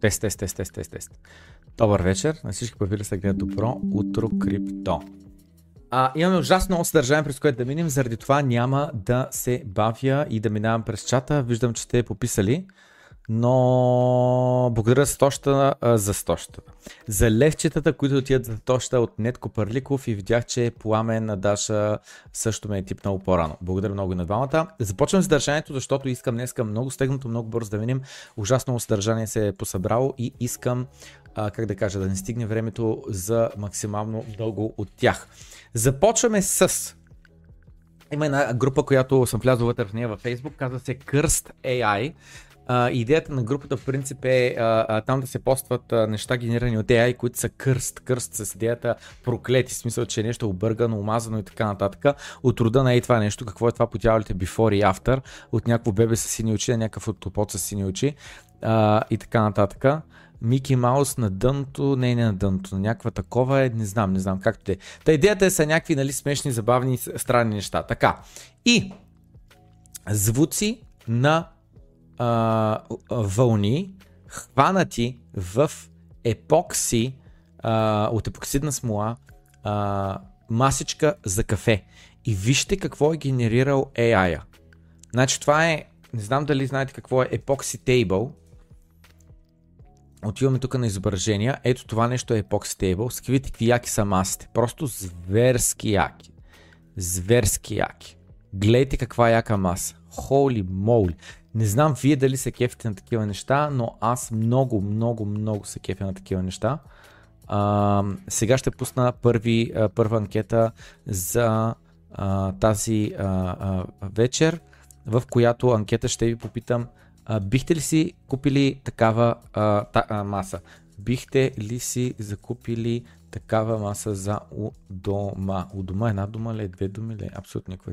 Тест, тест, тест, тест, тест, тест. Добър вечер на всички папири са гледат добро утро крипто. А, имаме ужасно много съдържание, през което да минем, заради това няма да се бавя и да минавам през чата. Виждам, че сте пописали но благодаря за тоща, за тоща. За левчетата, които отиват за тоща от Нетко Парликов и видях, че Пламен на Даша също ме е тип много по-рано. Благодаря много и на двамата. Започвам съдържанието, защото искам днес много стегнато, много бързо да минем. Ужасно съдържание се е посъбрало и искам, как да кажа, да не стигне времето за максимално дълго от тях. Започваме с има една група, която съм влязъл вътре в нея във Facebook, казва се Curst AI. А, идеята на групата в принцип е а, а, там да се постват а, неща генерирани от AI, които са кръст, кръст с идеята проклети, в смисъл, че е нещо объргано, омазано и така нататък. От рода на е това нещо, какво е това по дяволите before и after, от някакво бебе с сини очи, някакъв от с сини очи а, и така нататък. Мики Маус на дъното, не, не на дъното, на някаква такова е, не знам, не знам както е. Та идеята е са някакви нали, смешни, забавни, странни неща. Така. И звуци на а, вълни, хванати в епокси а, от епоксидна смола а, масичка за кафе. И вижте какво е генерирал AI-а. Значи това е, не знам дали знаете какво е Epoxy Table. Отиваме тук на изображения. Ето това нещо е Epoxy Table. Сквите какви яки са масите. Просто зверски яки. Зверски яки. Гледайте каква яка маса. Holy moly. Не знам вие дали се кефите на такива неща, но аз много, много, много се кефя на такива неща. А, сега ще пусна първи, първа анкета за а, тази а, а, вечер, в която анкета ще ви попитам а, бихте ли си купили такава а, та, а, маса? Бихте ли си закупили такава маса за у дома. У дома една дума ли, две думи ли? Абсолютно никаква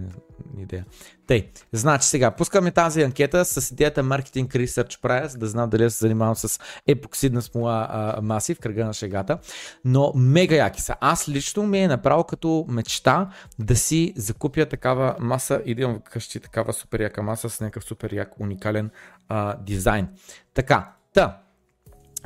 идея. Тъй, значи сега, пускаме тази анкета с идеята Marketing Research правя, да знам дали се занимавам с епоксидна смола а, маси в кръга на шегата, но мега яки са. Аз лично ми е направо като мечта да си закупя такава маса и да имам вкъщи такава супер яка маса с някакъв супер як уникален а, дизайн. Така, та,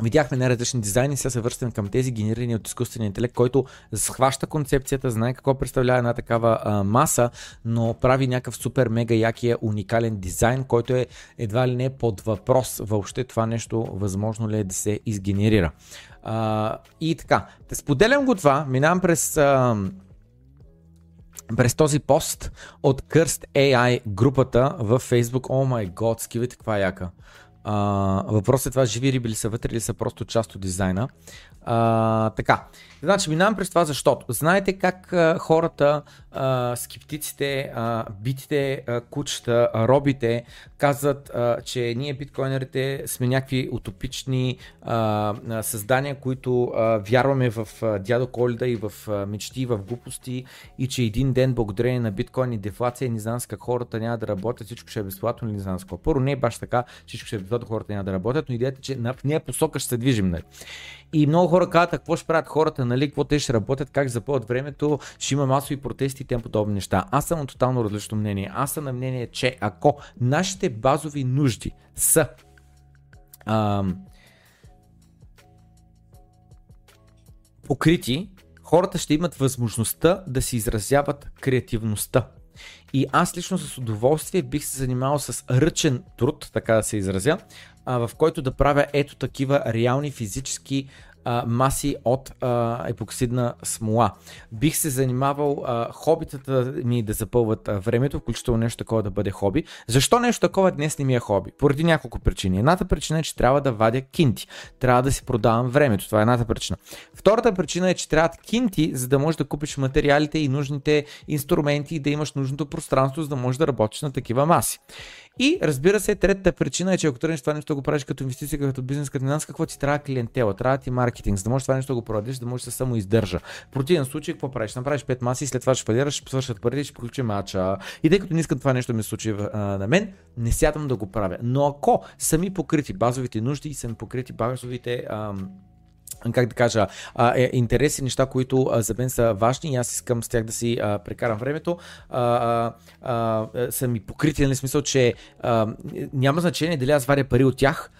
Видяхме най-различни дизайни, сега се връщаме към тези генерирани от изкуствения интелект, който схваща концепцията, знае какво представлява една такава а, маса, но прави някакъв супер мега якия уникален дизайн, който е едва ли не под въпрос въобще това нещо възможно ли е да се изгенерира. А, и така, да споделям го това, минавам през... А, през този пост от Curst AI групата в Facebook. О май год, скивайте каква яка. А, въпросът е това, живи риби ли са вътре или са просто част от дизайна. А, така, значи минавам през това, защото знаете как а, хората, а, скептиците, а, битите а, кучета, а, робите казват, а, че ние биткоинерите сме някакви утопични а, създания, които а, вярваме в а, дядо Коледа и в а, мечти, и в глупости и че един ден благодарение на биткоин и дефлация не знам с как хората няма да работят, всичко ще е безплатно не знам с какво. Първо не е баш така, всичко ще е безплатно, хората няма да работят, но идеята е, че в нея посока ще се движим. Нали? И много хора казват, какво ще правят хората, нали, какво те ще работят, как запълват времето, ще има масови протести и тем подобни неща. Аз съм на тотално различно мнение. Аз съм на мнение, че ако нашите базови нужди са ам, покрити, хората ще имат възможността да си изразяват креативността. И аз лично с удоволствие бих се занимавал с ръчен труд, така да се изразя, в който да правя ето такива реални физически маси от а, епоксидна смола. Бих се занимавал а, хобитата ми да запълват а, времето, включително нещо такова да бъде хоби. Защо нещо такова днес не ми е хоби? Поради няколко причини. Едната причина е, че трябва да вадя кинти. Трябва да си продавам времето. Това е едната причина. Втората причина е, че трябват кинти, за да можеш да купиш материалите и нужните инструменти и да имаш нужното пространство, за да можеш да работиш на такива маси. И разбира се, третата причина е, че ако тръгнеш това нещо да го правиш като инвестиция, като бизнес, като финанс, какво ти трябва клиентела, трябва ти маркетинг, за да можеш това нещо да го продадеш, да можеш да се само издържа. В противен случай, какво правиш? Направиш 5 маси, след това ще фалираш, ще свършат пари, ще приключи мача. И тъй като не искам това нещо да ми случи а, на мен, не сядам да го правя. Но ако сами покрити базовите нужди и сами покрити базовите ам, как да кажа, е, интереси, неща, които за мен са важни и аз искам с тях да си прекарам времето, а, а, а, са ми покрити, нали смисъл, че няма значение дали аз варя пари от тях,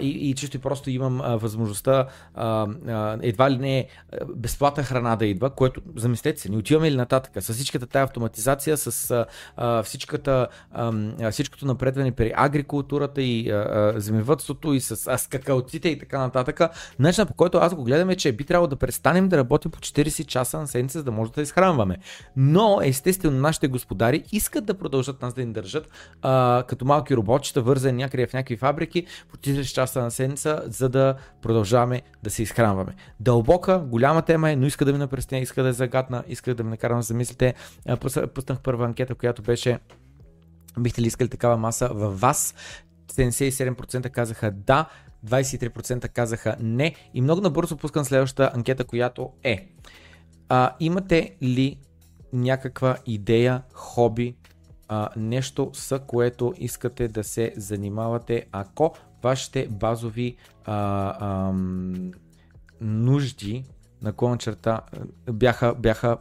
и, и чисто и просто имам а, възможността а, а, едва ли не безплатна храна да идва, което замислете се, не отиваме ли нататък с всичката тая автоматизация, с а, всичката, а, всичкото напредване при агрикултурата и а, земевътството и с, а, с какаоците и така нататък. Начинът по който аз го гледам е, че би трябвало да престанем да работим по 40 часа на седмица, за да може да изхранваме. Но естествено нашите господари искат да продължат нас да ни държат а, като малки роботчета, вързани някъде в някакви фабрики по 40 часа на седмица, за да продължаваме да се изхранваме. Дълбока, голяма тема е, но иска да ми напресня, иска да е загадна, иска да ме накарам да замислите. Пуснах първа анкета, която беше бихте ли искали такава маса във вас? 77% казаха да, 23% казаха не и много набързо пускам следващата анкета, която е а, имате ли някаква идея, хоби, а, нещо с което искате да се занимавате, ако вашите базови а, а, нужди на черта бяха, бяха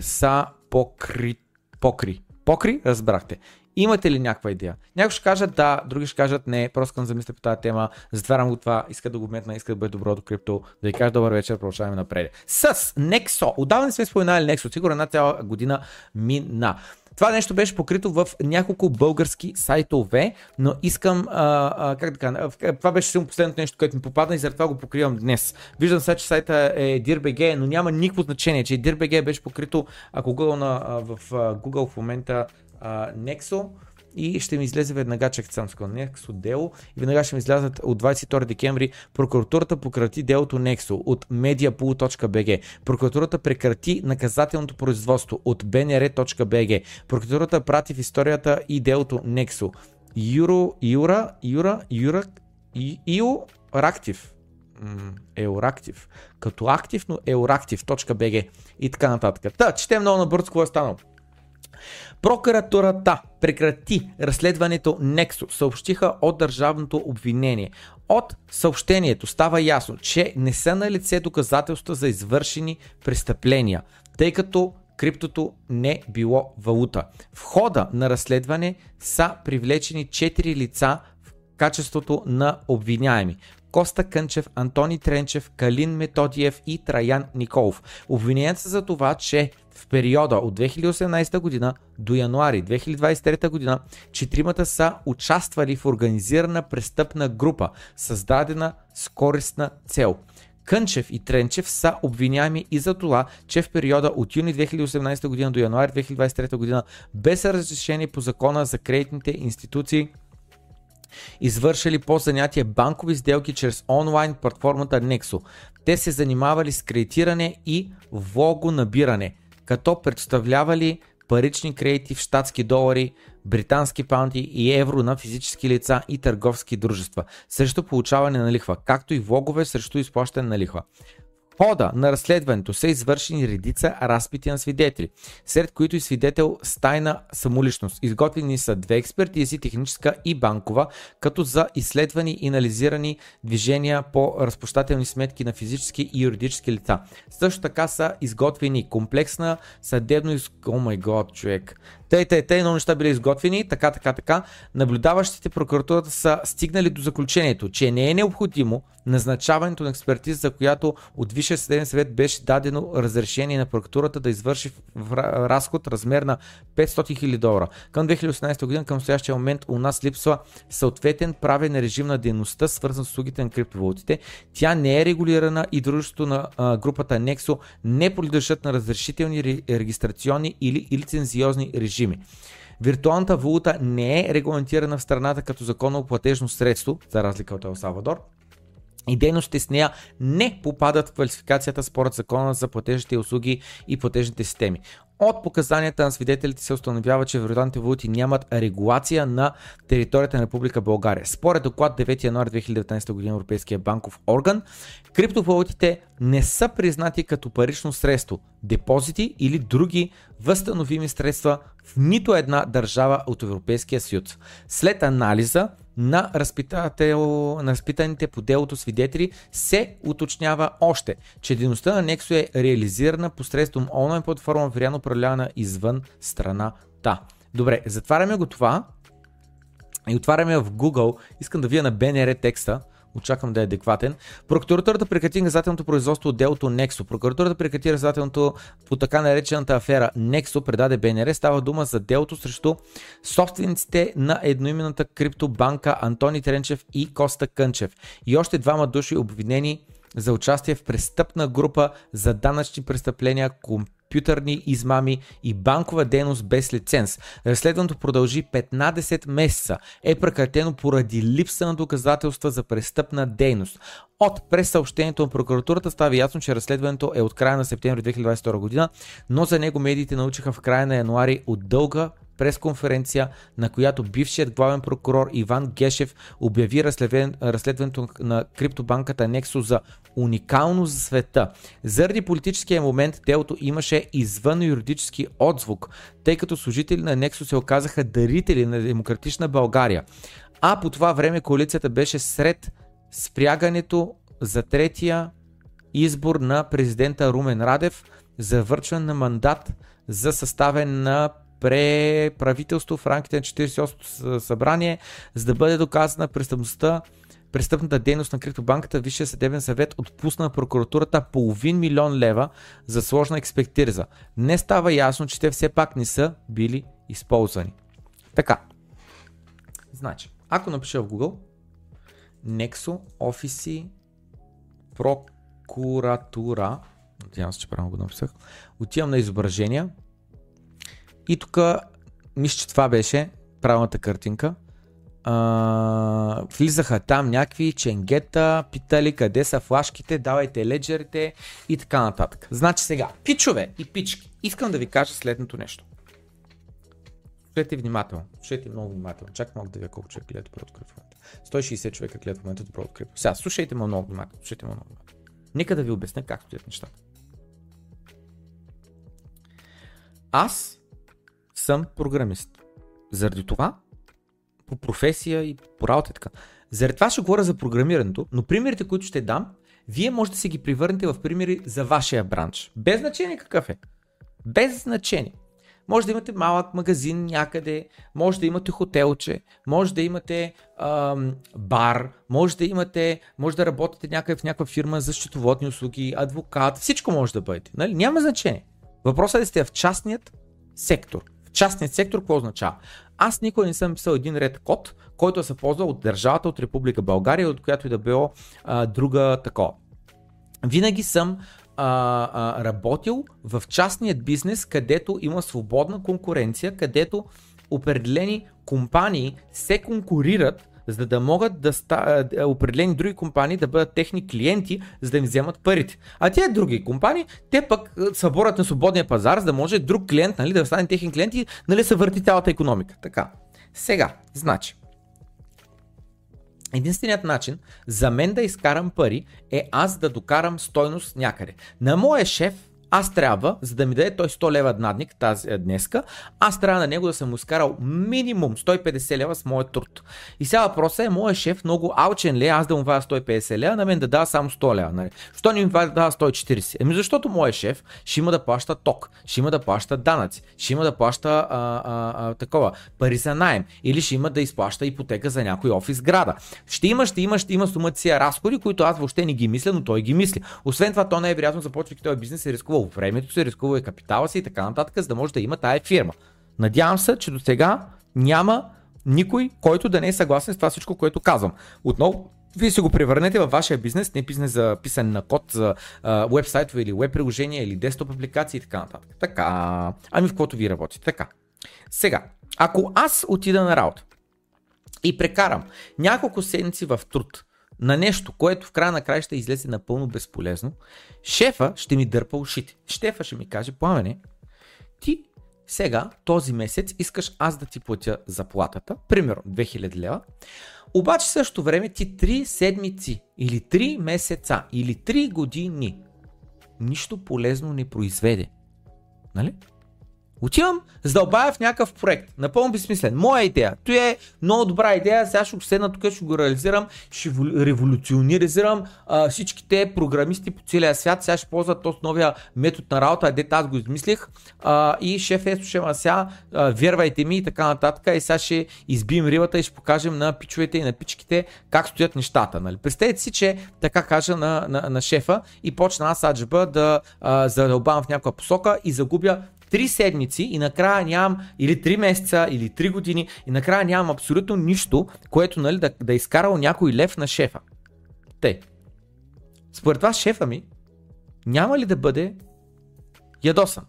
са покри, покри. Покри, разбрахте. Имате ли някаква идея? Някои ще кажат да, други ще кажат не, просто към замисля по тази тема, затварям го това, иска да го метна, иска да бъде добро до крипто, да ви кажа добър вечер, продължаваме напред. С Nexo, отдавна не сме споменали Nexo, сигурно една цяла година мина. Това нещо беше покрито в няколко български сайтове, но искам, а, а, как да кажа, това беше само последното нещо, което ми попадна и заради го покривам днес. Виждам сега, че сайта е DIRBG, но няма никакво значение, че DIRBG беше покрито, ако Google на, в Google в момента а, Nexo и ще ми излезе веднага, само секунда, Nexo дело и веднага ще ми излязат от 22 декември прокуратурата пократи делото Nexo от mediapool.bg. Прокуратурата прекрати наказателното производство от bnr.bg. Прокуратурата прати в историята и делото Nexo. Юро, Юра, Юра, Юра, Ио, Рактив. Еурактив. Като актив, но еурактив.bg и така нататък. Та, четем много набързо какво е станало. Прокуратурата прекрати разследването Nexo, съобщиха от държавното обвинение. От съобщението става ясно, че не са на лице доказателства за извършени престъпления, тъй като криптото не било валута. В хода на разследване са привлечени 4 лица в качеството на обвиняеми. Коста Кънчев, Антони Тренчев, Калин Методиев и Траян Николов. Обвиненият са за това, че в периода от 2018 година до януари 2023 година четиримата са участвали в организирана престъпна група, създадена с користна цел. Кънчев и Тренчев са обвиняеми и за това, че в периода от юни 2018 година до януари 2023 година без разрешение по закона за кредитните институции извършили по занятие банкови сделки чрез онлайн платформата Nexo. Те се занимавали с кредитиране и влогонабиране, като представлявали парични кредити в щатски долари, британски паунти и евро на физически лица и търговски дружества, срещу получаване на лихва, както и влогове срещу изплащане на лихва хода на разследването са извършени редица разпити на свидетели, сред които и свидетел с тайна самоличност. Изготвени са две експертизи, техническа и банкова, като за изследвани и анализирани движения по разпощателни сметки на физически и юридически лица. Също така са изготвени комплексна съдебно из... О май год, човек. Тъй, тъй, тъй, но неща били изготвени, така, така, така. Наблюдаващите прокуратурата са стигнали до заключението, че не е необходимо назначаването на експертиза, за която от Висшия съдебен съвет беше дадено разрешение на прокуратурата да извърши разход размер на 500 000 долара. Към 2018 година, към настоящия момент у нас липсва съответен правен режим на дейността, свързан с услугите на криптовалутите. Тя не е регулирана и дружеството на а, групата Nexo не подлежат на разрешителни регистрационни или лицензиозни режими. Виртуалната валута не е регламентирана в страната като законно платежно средство, за разлика от Ел Салвадор, и дейностите с нея не попадат в квалификацията според закона за платежните услуги и платежните системи. От показанията на свидетелите се установява, че вероятните валути нямат регулация на територията на Република България. Според доклад 9 януари 2019 година Европейския банков орган, криптовалутите не са признати като парично средство, депозити или други възстановими средства в нито една държава от Европейския съюз. След анализа на, на разпитаните по делото свидетели се уточнява още, че дейността на Nexo е реализирана посредством онлайн платформа, вероятно управлявана извън страната. Добре, затваряме го това И отваряме в Google, искам да вия на БНР текста, очаквам да е адекватен. Прокуратурата прекрати наказателното производство от делото Nexo. Прокуратурата прекрати наказателното по така наречената афера Nexo, предаде БНР. Става дума за делото срещу собствениците на едноименната криптобанка Антони Тренчев и Коста Кънчев. И още двама души обвинени за участие в престъпна група за данъчни престъпления, компютърни измами и банкова дейност без лиценз. Разследването продължи 15 месеца. Е прекратено поради липса на доказателства за престъпна дейност. От през съобщението на прокуратурата става ясно, че разследването е от края на септември 2022 година, но за него медиите научиха в края на януари от дълга пресконференция, на която бившият главен прокурор Иван Гешев обяви разследването на криптобанката Nexus за уникално за света. Заради политическия момент делото имаше извън юридически отзвук, тъй като служители на Nexus се оказаха дарители на демократична България. А по това време коалицията беше сред спрягането за третия избор на президента Румен Радев за върчване на мандат за съставен на преправителство в рамките на 48 събрание, за да бъде доказана престъпността престъпната дейност на криптобанката, Висшия съдебен съвет отпусна на прокуратурата половин милион лева за сложна експектириза. Не става ясно, че те все пак не са били използвани. Така. Значи, ако напиша в Google Nexo Office прокуратура, надявам се, че правилно го написах, отивам на изображения, и тук, мисля, че това беше правилната картинка. А, влизаха там някакви ченгета, питали къде са флашките, давайте леджерите и така нататък. Значи сега, пичове и пички, искам да ви кажа следното нещо. Слушайте внимателно, слушайте много внимателно. Чак малко да ви колко човек гледат добро открив в момента. 160 човека гледат в момента добро открив. Сега, слушайте ме много внимателно, слушайте ме много внимателно. Нека да ви обясня как стоят нещата. Аз съм програмист. Заради това, по професия и по работа и така. Заради това ще говоря за програмирането, но примерите, които ще дам, вие можете да си ги привърнете в примери за вашия бранш. Без значение какъв е. Без значение. Може да имате малък магазин някъде, може да имате хотелче, може да имате ам, бар, може да имате, може да работите някъде в някаква фирма за счетоводни услуги, адвокат, всичко може да бъдете. Нали? Няма значение. Въпросът е да сте в частният сектор частният сектор, какво означава? Аз никога не съм писал един ред код, който се ползва от държавата, от Република България, от която и да било а, друга такова. Винаги съм а, а, работил в частният бизнес, където има свободна конкуренция, където определени компании се конкурират за да могат да ста, определени други компании да бъдат техни клиенти, за да им вземат парите. А тези други компании, те пък съборят на свободния пазар, за да може друг клиент нали, да стане техен клиент и нали, се върти цялата економика. Така. Сега, значи, Единственият начин за мен да изкарам пари е аз да докарам стойност някъде. На моя шеф аз трябва, за да ми даде той 100 лева надник тази е, днеска, аз трябва на него да съм изкарал минимум 150 лева с моят труд. И сега въпросът е, моят шеф много алчен ли е, аз да му вадя 150 лева, на мен да дава само 100 лева. Нали? Що не ми дава 140? Еми защото моят шеф ще има да плаща ток, ще има да плаща данъци, ще има да плаща а, а, а, такова, пари за найем или ще има да изплаща ипотека за някой офис града. Ще има, ще има, ще има сумация разходи, които аз въобще не ги мисля, но той ги мисли. Освен това, то не е вероятно започвайки този бизнес и рискува времето си, рискувал и капитала си и така нататък, за да може да има тая фирма. Надявам се, че до сега няма никой, който да не е съгласен с това всичко, което казвам. Отново, вие си го превърнете във вашия бизнес, не бизнес за писане на код за вебсайтове или веб приложения или десктоп апликации и така нататък. Така, ами в каквото ви работите. Така. Сега, ако аз отида на работа и прекарам няколко седмици в труд, на нещо, което в края на края ще излезе напълно безполезно, шефа ще ми дърпа ушите. Шефа ще ми каже, пламене, ти сега, този месец, искаш аз да ти платя заплатата, примерно 2000 лева, обаче също време ти 3 седмици или 3 месеца или 3 години нищо полезно не произведе. Нали? Отивам, задълбая в някакъв проект. Напълно безсмислен. Моя идея. Той е много добра идея. Сега ще седна тук, ще го реализирам, ще революционирам а, всичките програмисти по целия свят. Сега ще ползват този новия метод на работа, дете аз го измислих. А, и шеф е, слушай, сега а, вярвайте ми и така нататък. И сега ще избием рибата и ще покажем на пичовете и на пичките как стоят нещата. Нали? Представете си, че така кажа на, на, на шефа и почна аз аджаба да задълбавам в някаква посока и загубя три седмици и накрая нямам, или три месеца, или три години, и накрая нямам абсолютно нищо, което нали, да, да е изкарал някой лев на шефа. Те. Според вас шефа ми няма ли да бъде ядосан?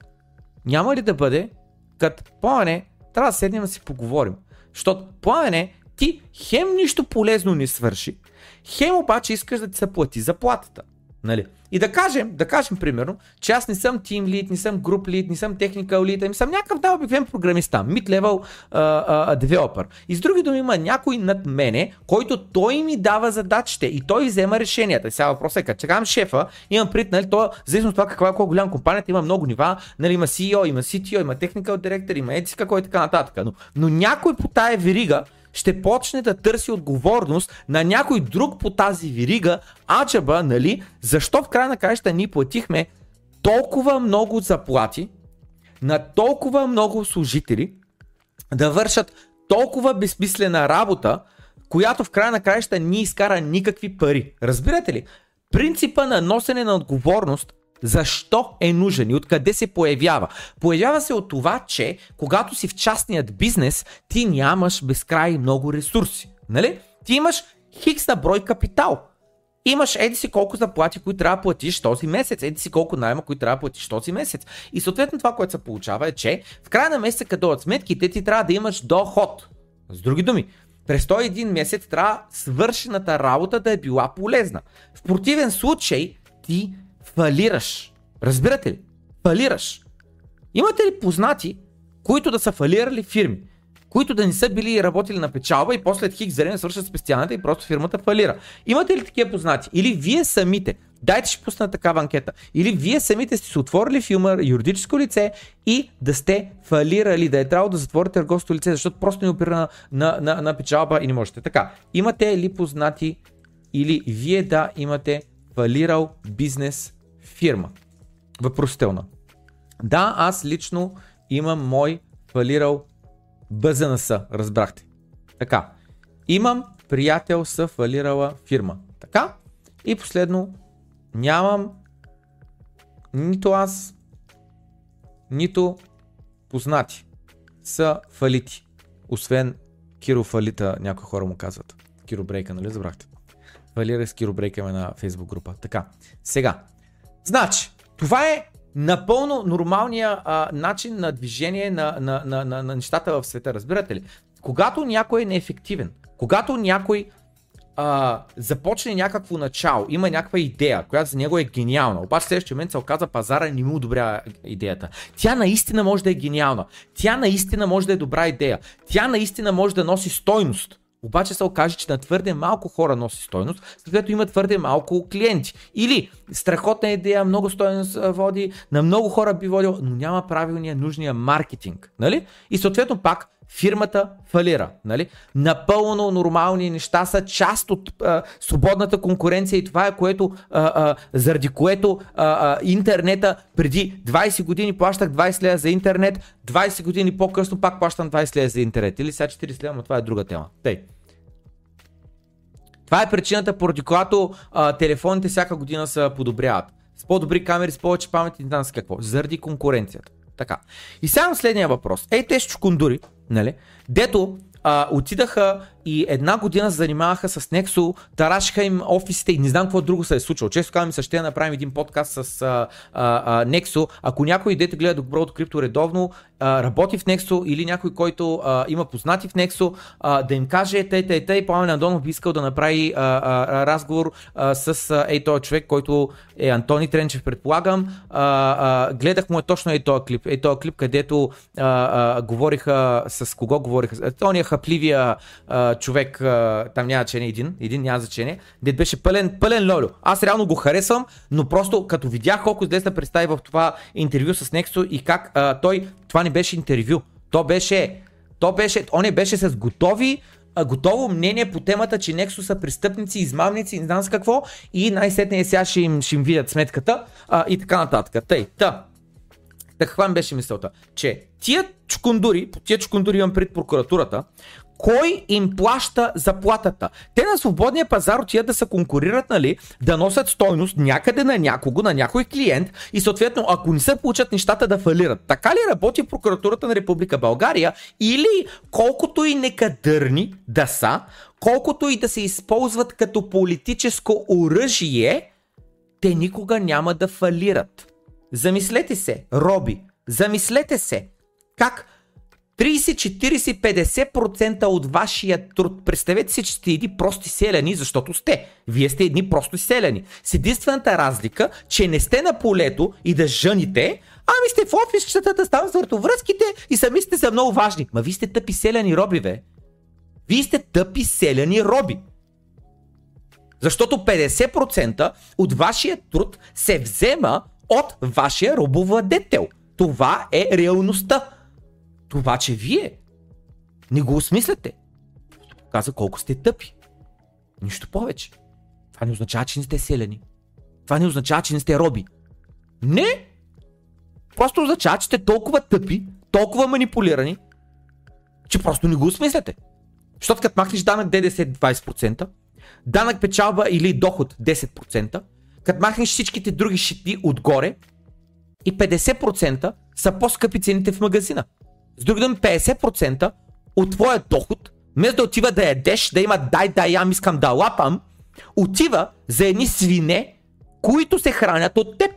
Няма ли да бъде като пламене, трябва да седнем да си поговорим. Защото пламене, ти хем нищо полезно не свърши, хем обаче искаш да ти се плати заплатата. Нали? И да кажем, да кажем примерно, че аз не съм team lead, не съм group lead, не съм technical lead, ами съм някакъв да обикновен програмист там, mid-level uh, uh, developer. И с други думи има някой над мене, който той ми дава задачите и той взема решенията. Сега въпросът е, като чекам шефа, имам пред, нали, то, зависимо от това каква е колко голяма компанията, има много нива, нали, има CEO, има CTO, има technical director, има етика, кой и така нататък. Но, но някой по тая верига ще почне да търси отговорност на някой друг по тази вирига, аджаба, нали, защо в края на краища ни платихме толкова много заплати на толкова много служители да вършат толкова безсмислена работа, която в края на краища ни изкара никакви пари. Разбирате ли? Принципа на носене на отговорност защо е нужен и откъде се появява? Появява се от това, че когато си в частният бизнес, ти нямаш безкрай много ресурси. Нали? Ти имаш хикс на брой капитал. Имаш еди си колко заплати, които трябва да платиш този месец, еди си колко найма, които трябва да платиш този месец. И съответно това, което се получава е, че в края на месеца, като от сметките, ти трябва да имаш доход. С други думи, през този един месец трябва свършената работа да е била полезна. В противен случай ти фалираш. Разбирате ли? Фалираш. Имате ли познати, които да са фалирали фирми? които да не са били работили на печалба и после хикс време свършат спестяването и просто фирмата фалира. Имате ли такива познати? Или вие самите, дайте ще пусна такава анкета, или вие самите сте си отворили филма юридическо лице и да сте фалирали, да е трябвало да затворите търговското лице, защото просто не опира на, на, на, на печалба и не можете. Така, имате ли познати или вие да имате фалирал бизнес фирма. Въпросителна. Да, аз лично имам мой фалирал БЗНС, разбрахте. Така. Имам приятел са фалирала фирма. Така. И последно, нямам нито аз, нито познати са фалити. Освен Киро Фалита, някои хора му казват. Киро Брейка, нали забрахте? Фалира с Киро Брейка на фейсбук група. Така, сега, Значи, това е напълно нормалния а, начин на движение на, на, на, на, на нещата в света. Разбирате ли? Когато някой е неефективен, когато някой а, започне някакво начало, има някаква идея, която за него е гениална, обаче следващия момент се оказа пазара не му одобрява идеята. Тя наистина може да е гениална, тя наистина може да е добра идея, тя наистина може да носи стойност. Обаче се окаже, че на твърде малко хора носи стойност, защото има твърде малко клиенти. Или страхотна идея, много стойност води, на много хора би водил, но няма правилния, нужния маркетинг. Нали? И съответно пак фирмата фалира. Нали? Напълно нормални неща са част от а, свободната конкуренция и това е което, а, а, заради което а, а, интернета преди 20 години плащах 20 лева за интернет, 20 години по-късно пак плащам 20 лева за интернет. Или сега 40 лева, но това е друга тема. Тей. Това е причината, поради която а, телефоните всяка година се подобряват. С по-добри камери, с повече памет и не с какво. Заради конкуренцията. Така. И сега следния въпрос. Ей, те чукундури, нали? Дето а, отидаха и една година се занимаваха с Nexo, тарашиха им офисите и не знам какво друго се е случило. Често казвам се ще направим един подкаст с а, а, а, Nexo. Ако някой дете гледа доброто крипто редовно, а, работи в Nexo или някой, който а, има познати в Nexo, а, да им каже, тъй, тъй, Пламен Андонов би искал да направи а, а, разговор а, с ей този човек, който е Антони Тренчев, предполагам. А, а, гледах му е точно ей този клип, ей този клип, където а, а, говориха, с кого говориха, Тония хапливия човек, а, там няма значение един, един няма значение, дед беше пълен, пълен лоло. Аз реално го харесвам, но просто като видях колко да представи в това интервю с Нексо и как а, той, това не беше интервю, то беше, то беше, он не беше с готови готово мнение по темата, че Нексо са престъпници, измамници, не знам с какво и най-сетне сега ще им, ще им видят сметката а, и така нататък. Тъй, та, да, каква ми беше мисълта? Че тия чукундури, по тия чукундури имам пред прокуратурата, кой им плаща заплатата? Те на свободния пазар отиват да се конкурират, нали, да носят стойност някъде на някого, на някой клиент и съответно, ако не се получат нещата да фалират. Така ли работи прокуратурата на Република България или колкото и некадърни да са, колкото и да се използват като политическо оръжие, те никога няма да фалират. Замислете се, роби, замислете се, как 30, 40, 50% от вашия труд. Представете си, че сте едни прости селяни, защото сте. Вие сте едни прости селяни. С единствената разлика, че не сте на полето и да жъните, ами сте в офисчетата да стават въртовръзките и сами сте са много важни. Ма вие сте тъпи селяни роби, бе. Вие сте тъпи селяни роби. Защото 50% от вашия труд се взема от вашия робовладетел. Това е реалността. Това, че вие не го осмисляте, каза колко сте тъпи. Нищо повече. Това не означава, че не сте селени. Това не означава, че не сте роби. Не! Просто означава, че сте толкова тъпи, толкова манипулирани, че просто не го осмисляте. Защото като махнеш данък ДДС 20%, данък печалба или доход 10%, като махнеш всичките други щити отгоре и 50% са по-скъпи цените в магазина. С други думи, 50% от твоя доход, вместо да отива да ядеш, да има дай да ям, искам да лапам, отива за едни свине, които се хранят от теб,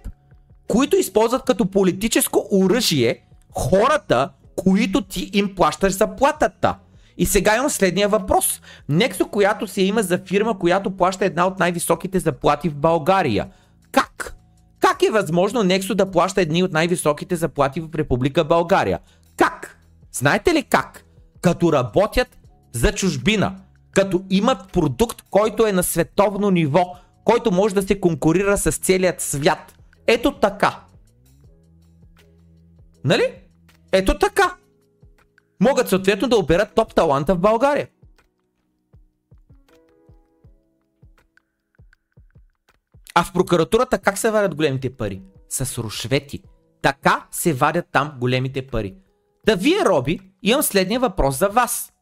които използват като политическо оръжие хората, които ти им плащаш заплатата. И сега имам следния въпрос. Нексо, която се има за фирма, която плаща една от най-високите заплати в България. Как? Как е възможно Нексо да плаща едни от най-високите заплати в Република България? Как? Знаете ли как? Като работят за чужбина, като имат продукт, който е на световно ниво, който може да се конкурира с целият свят. Ето така. Нали? Ето така могат съответно да оберат топ таланта в България. А в прокуратурата как се вадят големите пари? С рушвети. Така се вадят там големите пари. Да вие, Роби, имам следния въпрос за вас.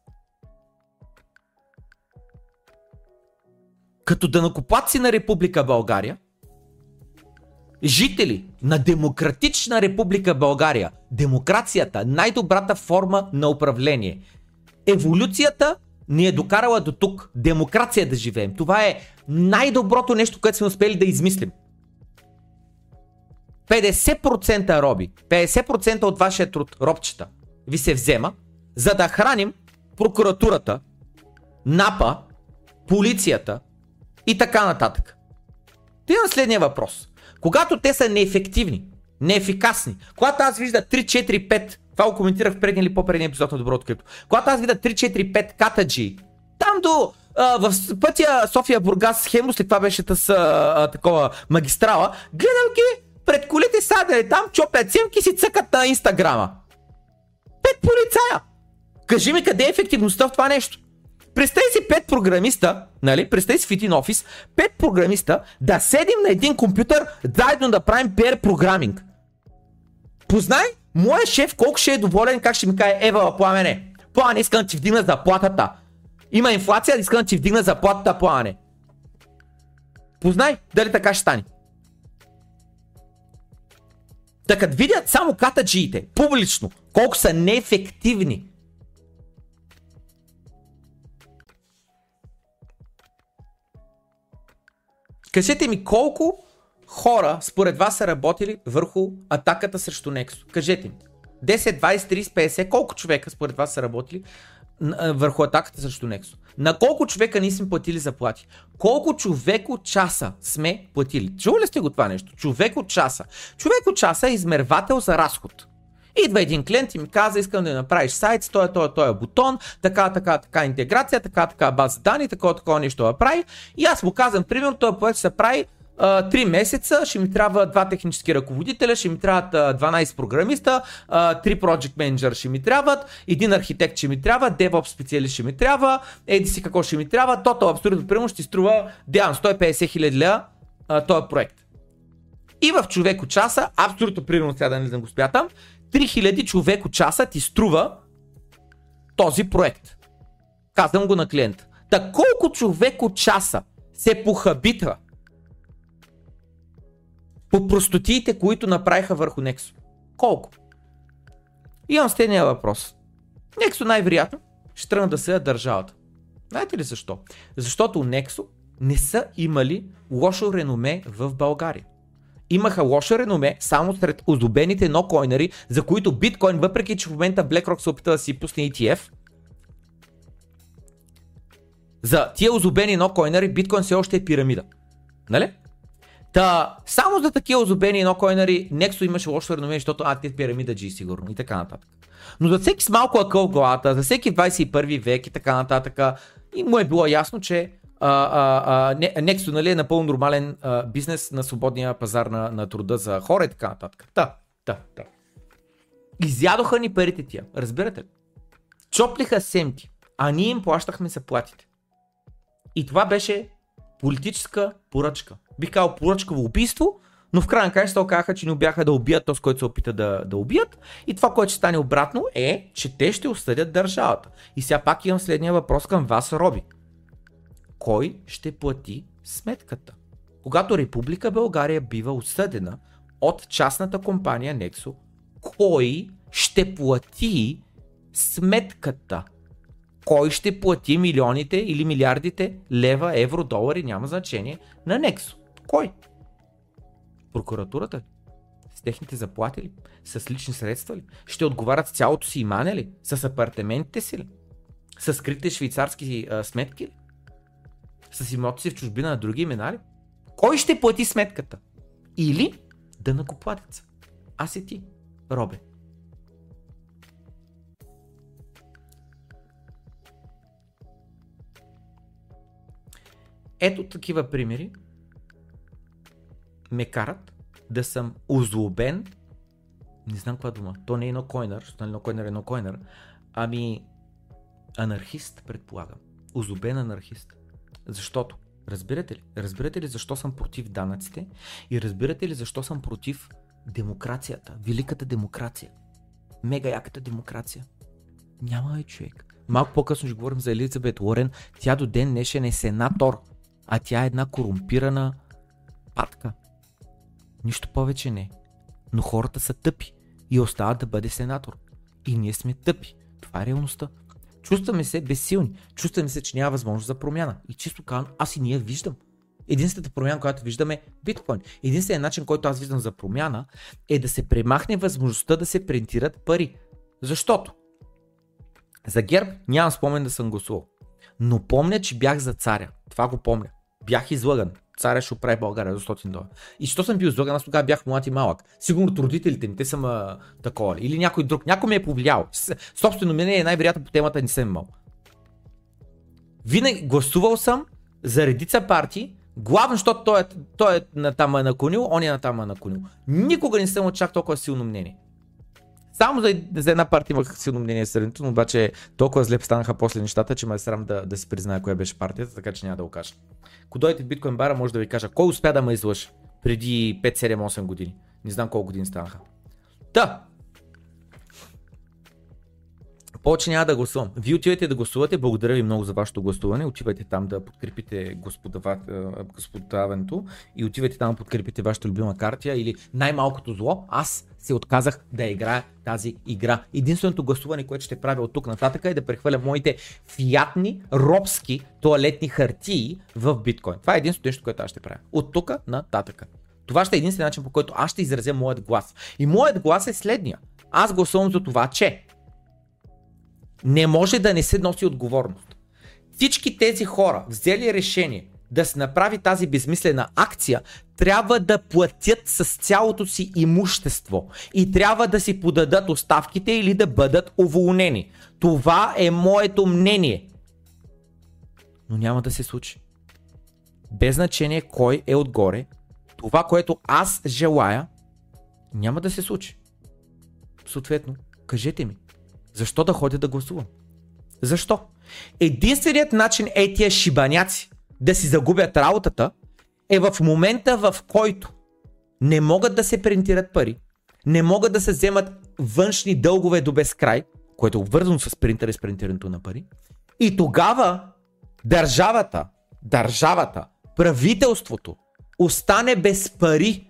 Като дънакоплатци на Република България, жители на демократична република България, демокрацията, най-добрата форма на управление. Еволюцията ни е докарала до тук. Демокрация да живеем. Това е най-доброто нещо, което сме успели да измислим. 50% роби, 50% от вашия труд, робчета, ви се взема, за да храним прокуратурата, НАПа, полицията и така нататък. Ти на следния въпрос. Когато те са неефективни, неефикасни, когато аз вижда 3, 4, 5, това го коментирах в предния или по-предния епизод на Доброто крипто, когато аз видя 3, 4, 5 катаджи, там до а, в пътя София Бургас Хемус, след това беше с а, такова магистрала, гледам ги пред колите садали там, чопят симки си цъкат на инстаграма. Пет полицая! Кажи ми къде е ефективността в това нещо? Представи си пет програмиста, нали? Представи си в един офис, пет програмиста да седим на един компютър, заедно да правим PR програминг. Познай, моя шеф колко ще е доволен, как ще ми каже, Ева, пламене, пламене, искам да ти вдигна заплатата. Има инфлация, искам да ти вдигна заплатата, пламене. Познай, дали така ще стане. Така видят само катаджиите, публично, колко са неефективни Кажете ми колко хора според вас са работили върху атаката срещу Нексо? Кажете ми. 10, 20, 30, 50, колко човека според вас са работили върху атаката срещу Нексо? На колко човека ние сме платили заплати? Колко човеко часа сме платили? Чували ли сте го това нещо? Човеко часа. Човеко часа е измервател за разход. Идва един клиент и ми каза, искам да направиш сайт с този, този, този бутон, така, така, така интеграция, така, така база данни, такова, такова нещо да прави. И аз му казвам, примерно, този проект ще се прави 3 месеца, ще ми трябва два технически ръководителя, ще ми трябват 12 програмиста, 3 project менеджера ще ми трябват, един архитект ще ми трябва, DevOps специалист ще ми трябва, еди си какво ще ми трябва, тото абсолютно примерно ще струва, дявам, 150 хиляди лева този проект. И в човеко часа, абсолютно примерно сега да не го спятам, 3000 човеко часа ти струва този проект. Казвам го на клиента. Та колко човеко часа се похабитва по простотиите, които направиха върху Nexo? Колко? Имам следния въпрос. Nexo най-вероятно ще тръгна да се държавата. Знаете ли защо? Защото Nexo не са имали лошо реноме в България имаха лоша реноме само сред озубените нокойнери, за които биткоин, въпреки че в момента BlackRock се опита да си пусне ETF, за тия озубени нокойнери биткоин все още е пирамида. Нали? Та, само за такива озубени нокойнери Nexo имаше лошо реноме, защото а, те пирамида G сигурно и така нататък. Но за всеки с малко акъл главата, за всеки 21 век и така нататък, и му е било ясно, че а, Nexo нали, е напълно нормален а, бизнес на свободния пазар на, на труда за хора и така нататък. Та, та, та. Изядоха ни парите тия, разбирате ли? Чоплиха семти, а ние им плащахме заплатите. И това беше политическа поръчка. Бих казал поръчка в убийство, но в крайна на краища оказаха, че не обяха да убият този, който се опита да, да убият. И това, което ще стане обратно е, че те ще осъдят държавата. И сега пак имам следния въпрос към вас, Роби кой ще плати сметката? Когато Република България бива осъдена от частната компания Nexo, кой ще плати сметката? Кой ще плати милионите или милиардите лева, евро, долари, няма значение, на Nexo? Кой? Прокуратурата С техните заплати ли? С лични средства ли? Ще отговарят с цялото си имане ли? С апартаментите си ли? С скритите швейцарски а, сметки ли? с имота си в чужбина на други имена ли? Кой ще плати сметката? Или да накоплатеца? Аз и ти, Робе. Ето такива примери ме карат да съм озлобен, не знам каква дума, то не е едно койнер, защото едно койнер е едно койнер, ами анархист, предполагам. Озлобен анархист. Защото, разбирате ли? Разбирате ли защо съм против данъците и разбирате ли защо съм против демокрацията, великата демокрация, мега яката демокрация? Няма е човек. Малко по-късно ще говорим за Елизабет Уорен. Тя до ден днешен е сенатор, а тя е една корумпирана патка. Нищо повече не. Но хората са тъпи и остават да бъде сенатор. И ние сме тъпи. Това е реалността. Чувстваме се безсилни. Чувстваме се, че няма възможност за промяна. И чисто казвам, аз и ние виждам. Единствената промяна, която виждаме е биткоин. Единственият начин, който аз виждам за промяна е да се премахне възможността да се принтират пари. Защото за ГЕРБ нямам спомен да съм гласувал. Но помня, че бях за царя. Това го помня. Бях излъган царя ще оправи България за 100 долара. И що съм бил излаган, аз тогава бях млад и малък. Сигурно родителите ми, те са ма такова. Или някой друг. Някой ме е повлиял. Собствено мнение е най-вероятно по темата не съм имал. Винаги гласувал съм за редица партии, главно, защото той е, той е на там е наклонил, он е на там е наклонил. Никога не съм от чак толкова силно мнение. Само за, за една партия имах силно мнение средното, но обаче толкова зле станаха после нещата, че ме е срам да, да си призная коя беше партията, така че няма да го кажа. Ако дойдете в биткоин бара, може да ви кажа кой успя да ме излъже преди 5-7-8 години. Не знам колко години станаха. Та, повече няма да гласувам. Вие отивате да гласувате, благодаря ви много за вашето гласуване, отивайте там да подкрепите господаването и отивайте там да подкрепите вашата любима картия или най-малкото зло, аз се отказах да играя тази игра. Единственото гласуване, което ще правя от тук нататък е да прехвърля моите фиатни, робски, туалетни хартии в биткоин. Това е единственото нещо, което аз ще правя. От тук нататък. Това ще е единствен начин, по който аз ще изразя моят глас. И моят глас е следния. Аз гласувам за това, че не може да не се носи отговорност. Всички тези хора взели решение да се направи тази безмислена акция, трябва да платят с цялото си имущество и трябва да си подадат оставките или да бъдат уволнени. Това е моето мнение. Но няма да се случи. Без значение кой е отгоре, това, което аз желая, няма да се случи. Съответно, кажете ми, защо да ходя да гласувам? Защо? Единственият начин е тия шибаняци да си загубят работата е в момента в който не могат да се принтират пари, не могат да се вземат външни дългове до безкрай, което е обвързано с принтера и с принтирането на пари. И тогава държавата, държавата, правителството остане без пари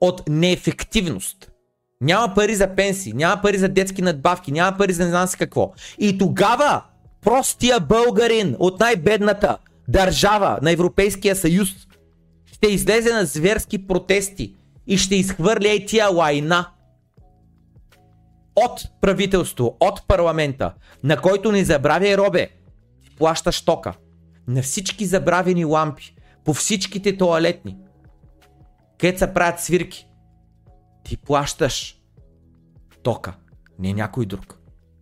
от неефективност. Няма пари за пенсии, няма пари за детски надбавки, няма пари за не знам си какво. И тогава простия българин от най-бедната държава на Европейския съюз ще излезе на зверски протести и ще изхвърля и тия лайна от правителство, от парламента, на който не забравяй робе, плащаш тока. На всички забравени лампи, по всичките туалетни, където се правят свирки, ти плащаш тока, не някой друг.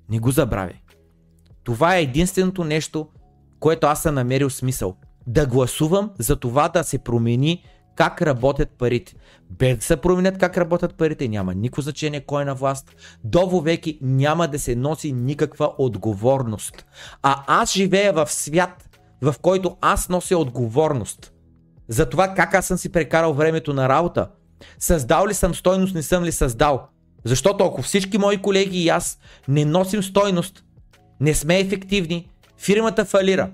Не го забравяй. Това е единственото нещо, което аз съм намерил смисъл. Да гласувам за това да се промени как работят парите. Без да се променят как работят парите, няма никакво значение кой е на власт. До вовеки няма да се носи никаква отговорност. А аз живея в свят, в който аз нося отговорност за това как аз съм си прекарал времето на работа. Създал ли съм стойност, не съм ли създал? Защото ако всички мои колеги и аз не носим стойност, не сме ефективни, фирмата фалира.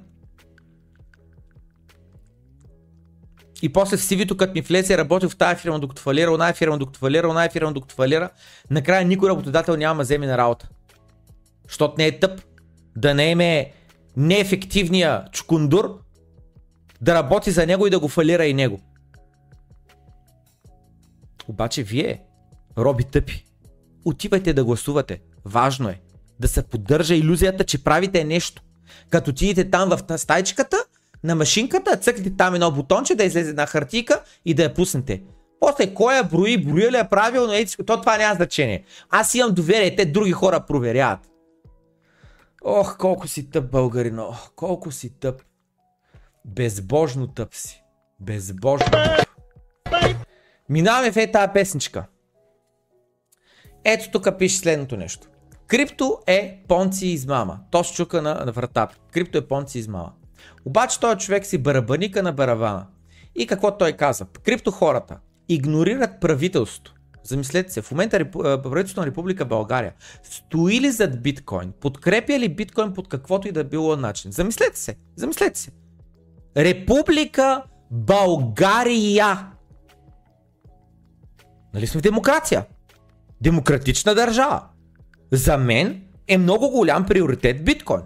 И после в CV-то, като ми влезе, работил в тази фирма, докато фалира, оная фирма, докато фалира, оная фирма, докато фалира, накрая никой работодател няма да вземе на работа. Защото не е тъп да не еме неефективния чукундур, да работи за него и да го фалира и него. Обаче вие, роби тъпи, отивайте да гласувате. Важно е да се поддържа иллюзията, че правите нещо. Като отидете там в стайчката, на машинката, цъкнете там едно бутонче, да излезе една хартийка и да я пуснете. После кой я брои, брои ли е правилно, е, то това няма значение. Аз имам доверие, те други хора проверяват. Ох, колко си тъп, българино. Колко си тъп. Безбожно тъп си. Безбожно тъп. Минаваме в е тази песничка. Ето тук пише следното нещо. Крипто е понци измама. То с чука на, на вратата. Крипто е понци измама. Обаче този човек си барабаника на барабана. И какво той каза? Крипто хората игнорират правителството. Замислете се, в момента правителството на Република България стои ли зад биткоин? Подкрепя ли биткоин под каквото и да било начин? Замислете се, замислете се. Република България. Нали сме в демокрация? Демократична държава. За мен е много голям приоритет биткоин.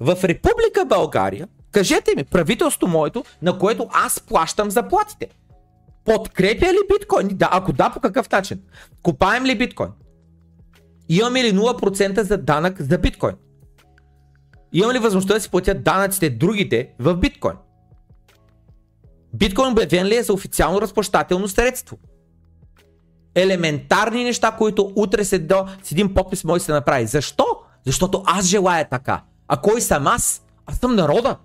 В Република България, кажете ми, правителство моето, на което аз плащам заплатите. Подкрепя ли биткоин? Да, ако да, по какъв начин? Купаем ли биткоин? Имаме ли 0% за данък за биткоин? Имам ли възможността да си платят данъците другите в биткоин? Биткоин обявен ли е за официално разплащателно средство? Елементарни неща, които утре се до с един подпис може да се направи. Защо? Защото аз желая така. А кой съм аз? Аз съм народа.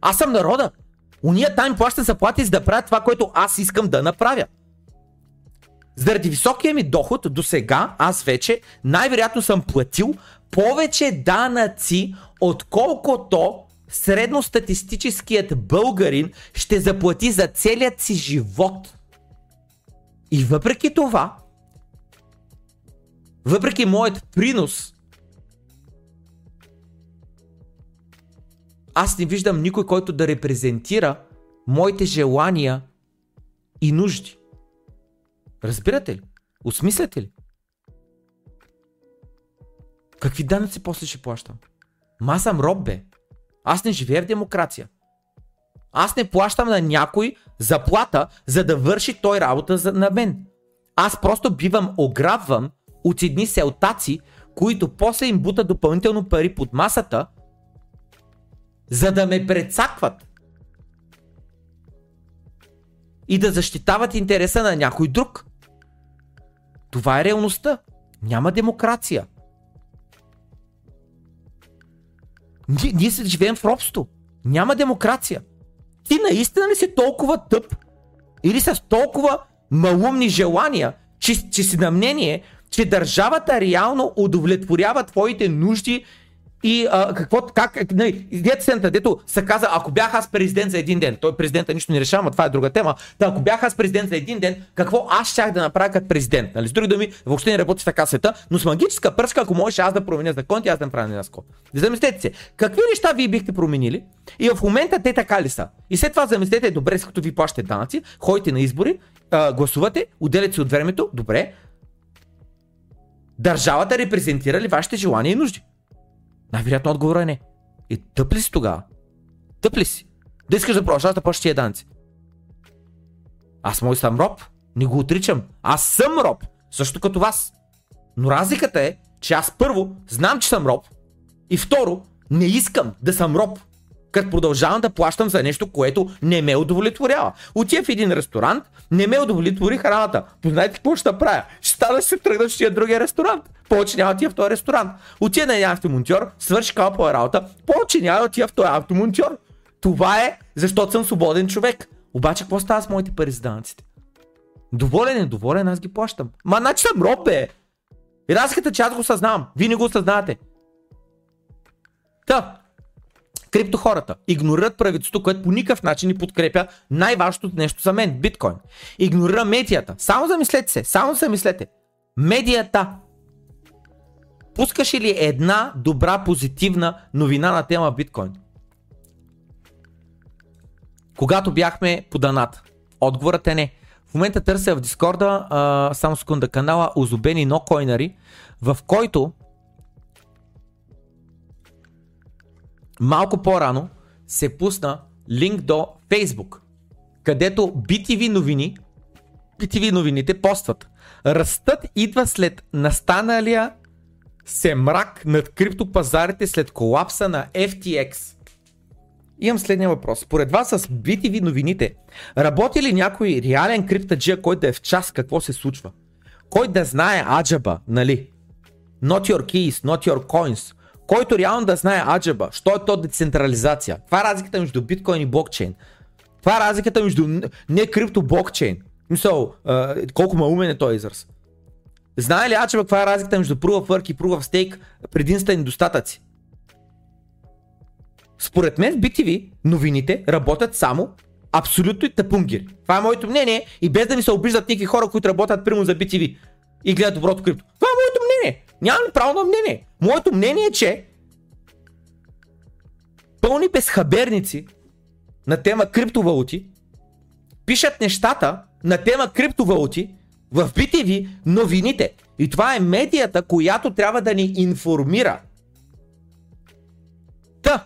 Аз съм народа. Уния там плащат заплати за да правят това, което аз искам да направя. Заради високия ми доход до сега, аз вече най-вероятно съм платил повече данъци, отколкото средностатистическият българин ще заплати за целият си живот. И въпреки това, въпреки моят принос, аз не виждам никой, който да репрезентира моите желания и нужди. Разбирате ли? Осмисляте ли? Какви данъци после ще плащам? Ма аз съм роб, бе. Аз не живея в демокрация. Аз не плащам на някой заплата, за да върши той работа за, на мен. Аз просто бивам ограбван от едни селтаци, които после им бутат допълнително пари под масата, за да ме прецакват. и да защитават интереса на някой друг. Това е реалността. Няма демокрация. Ние, ние се живеем в робство. Няма демокрация. Ти наистина ли си толкова тъп? Или с толкова малумни желания, че, че си на мнение, че държавата реално удовлетворява твоите нужди и а, какво, как, не, дето дето се каза, ако бях аз президент за един ден, той президента нищо не решава, това е друга тема, да, ако бях аз президент за един ден, какво аз щях да направя като президент? Нали? С други думи, въобще не работи така света, но с магическа пръска, ако можеш аз да променя законите, аз да направя една скоро. Замислете се, какви неща вие бихте променили и в момента те така ли са? И след това замислете, добре, като ви плащате данъци, ходите на избори, а, гласувате, отделяте си от времето, добре, държавата репрезентира ли вашите желания и нужди? Най-вероятно отговорът е не. И тъп ли си тогава? Тъп ли си? Да искаш да продължаваш да плащаш тия данци. Аз мой съм роб. Не го отричам. Аз съм роб. Също като вас. Но разликата е, че аз първо знам, че съм роб. И второ, не искам да съм роб като продължавам да плащам за нещо, което не ме удовлетворява. Отивам в един ресторант, не ме удовлетвори храната. Знаете какво ще правя? Ще стана ще тръгна в другия ресторант. Повече няма да тия в този ресторант. Отида на един автомонтьор, свърши калпа работа, повече няма да отида в този автомонтьор. Това е, защото съм свободен човек. Обаче, какво става с моите пари за данъците? Доволен е, доволен, аз ги плащам. Ма, значи съм робе. И разликата, че аз го съзнавам. Вие не го осъзнавате. Та, крипто хората игнорират правителството, което по никакъв начин ни подкрепя най-важното нещо за мен биткоин. Игнорира медията. Само замислете се, само замислете. Медията. Пускаш ли една добра позитивна новина на тема биткоин? Когато бяхме по даната. Отговорът е не. В момента търся в Дискорда, а, само секунда, канала Озубени Нокойнари, в който малко по-рано се пусна линк до Facebook, където BTV новини, BTV новините постват. Ръстът идва след настаналия се мрак над криптопазарите след колапса на FTX. Имам следния въпрос. Според вас с BTV новините, работи ли някой реален криптаджия, който да е в час какво се случва? Кой да знае аджаба, нали? Not your keys, not your coins който реално да знае аджаба, що е то децентрализация. Това е разликата между биткоин и блокчейн. Това е разликата между не крипто блокчейн. Мисъл, колко умен е този израз. Знае ли аджаба каква е разликата между Proof of Work и Proof of Stake, предимства и недостатъци? Според мен в BTV новините работят само абсолютно и тъпунгири. Това е моето мнение и без да ми се обиждат никакви хора, които работят прямо за BTV и гледат доброто крипто. Това е мнение. Нямам право на мнение. Моето мнение е, че пълни безхаберници на тема криптовалути пишат нещата на тема криптовалути в BTV новините. И това е медията, която трябва да ни информира. Та,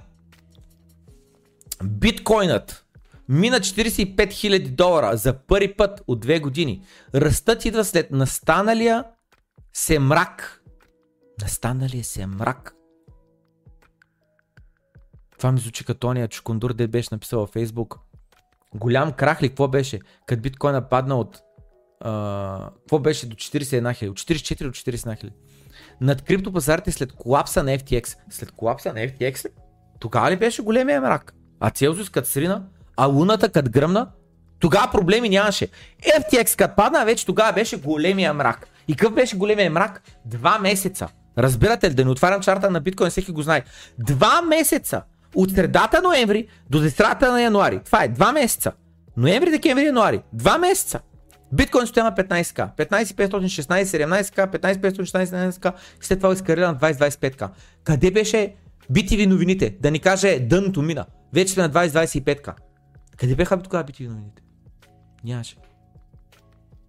биткоинът мина 45 000 долара за първи път от две години. Ръстът идва след настаналия се мрак Настаналия се мрак. Това ми звучи като ония Чукундур, де беше написал във Фейсбук. Голям крах ли, какво беше? Като биткоин нападна от... А, какво беше до 41 хиляди? От 44 до 41 хиляди. Над криптопазарите след колапса на FTX. След колапса на FTX ли? Тогава ли беше големия мрак? А Целзиус като срина? А луната като гръмна? Тогава проблеми нямаше. FTX като падна, вече тогава беше големия мрак. И какъв беше големия мрак? Два месеца. Разбирате ли, да не отварям чарта на биткоин, всеки го знае. Два месеца от средата ноември до средата на януари. Това е два месеца. Ноември, декември, януари. Два месеца. Биткоин стоя на 15к, 15516, 17к, 15516, 17к, след това изкарира на 20-25к. Къде беше BTV новините? Да ни каже дъното мина. Вече сме на 20-25к. Къде беха тогава BTV новините? Нямаше.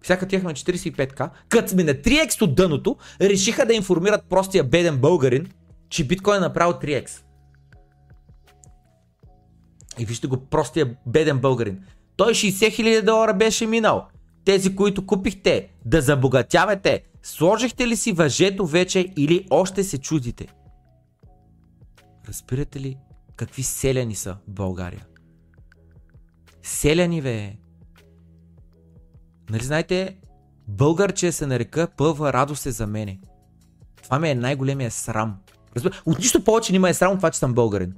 Всяка тях на 45к, като сме на 3x от дъното, решиха да информират простия беден българин, че биткоин е направил 3x. И вижте го, простия беден българин. Той 60 000 долара беше минал. Тези, които купихте, да забогатявате, сложихте ли си въжето вече или още се чудите? Разбирате ли какви селяни са в България? Селяни, бе! Нали знаете, българче се нарека пъва радост е за мене. Това ми е най-големия срам. От нищо повече не е срам от това, че съм българин.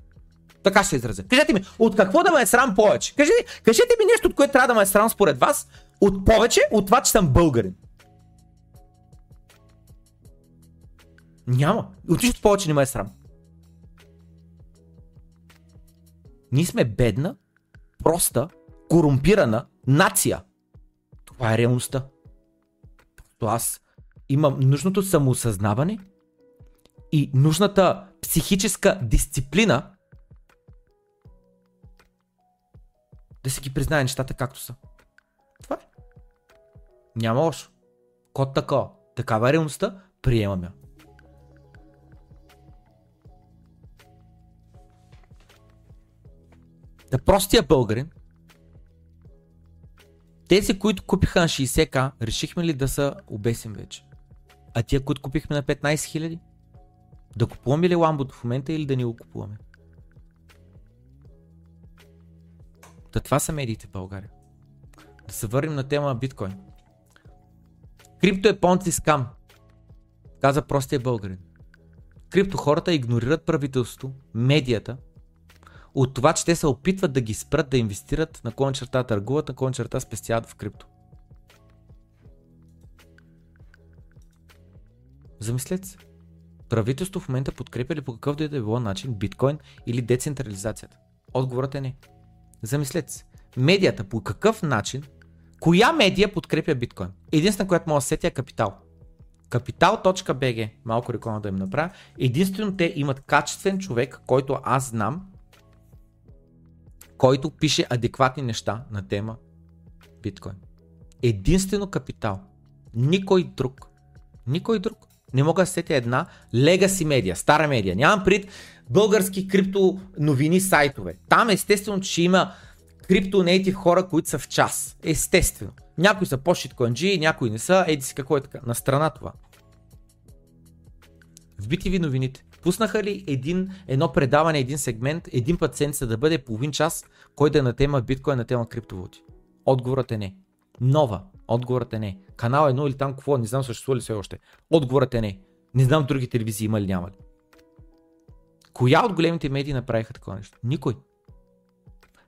Така ще се изразя. Кажете ми, от какво да ме е срам повече? Кажете, кажете ми нещо, от което трябва да ме е срам според вас, от повече от това, че съм българин. Няма. От нищо повече не е срам. Ние сме бедна, проста, корумпирана нация. Това е реалността. То аз имам нужното самоосъзнаване и нужната психическа дисциплина да си ги признае нещата както са. Това е. Няма лошо. Код такова. Такава е реалността, приемам я. Да простия българин, тези, които купиха на 60к, решихме ли да са обесим вече? А тия, които купихме на 15 000? Да купуваме ли ламбото в момента или да ни го купуваме? Та това са медиите в България. Да се върнем на тема биткоин. Крипто е понци скам. Каза простия българин. Крипто хората игнорират правителството, медията, от това, че те се опитват да ги спрат да инвестират на кон черта търгуват, на кон черта спестяват в крипто. Замислете се. Правителство в момента подкрепя ли по какъв да е било начин биткоин или децентрализацията? Отговорът е не. Замислете се. Медията по какъв начин, коя медия подкрепя биткоин? Единствена, която мога да сетя е Капитал. Капитал.bg, малко реклама да им направя. Единствено те имат качествен човек, който аз знам, който пише адекватни неща на тема биткоин. Единствено капитал. Никой друг. Никой друг. Не мога да сетя една легаси медия, стара медия. Нямам пред български крипто новини сайтове. Там естествено, че има крипто хора, които са в час. Естествено. Някои са по-шиткоинджи, някои не са. Еди си какво е така. На страна това. В BTV новините. Пуснаха ли един, едно предаване, един сегмент, един път седмица да бъде половин час, кой да е на тема биткоин, на тема криптовалути? Отговорът е не. Нова. Отговорът е не. Канал едно или там какво, не знам съществува ли все още. Отговорът е не. Не знам други телевизии има ли няма ли. Коя от големите медии направиха такова нещо? Никой.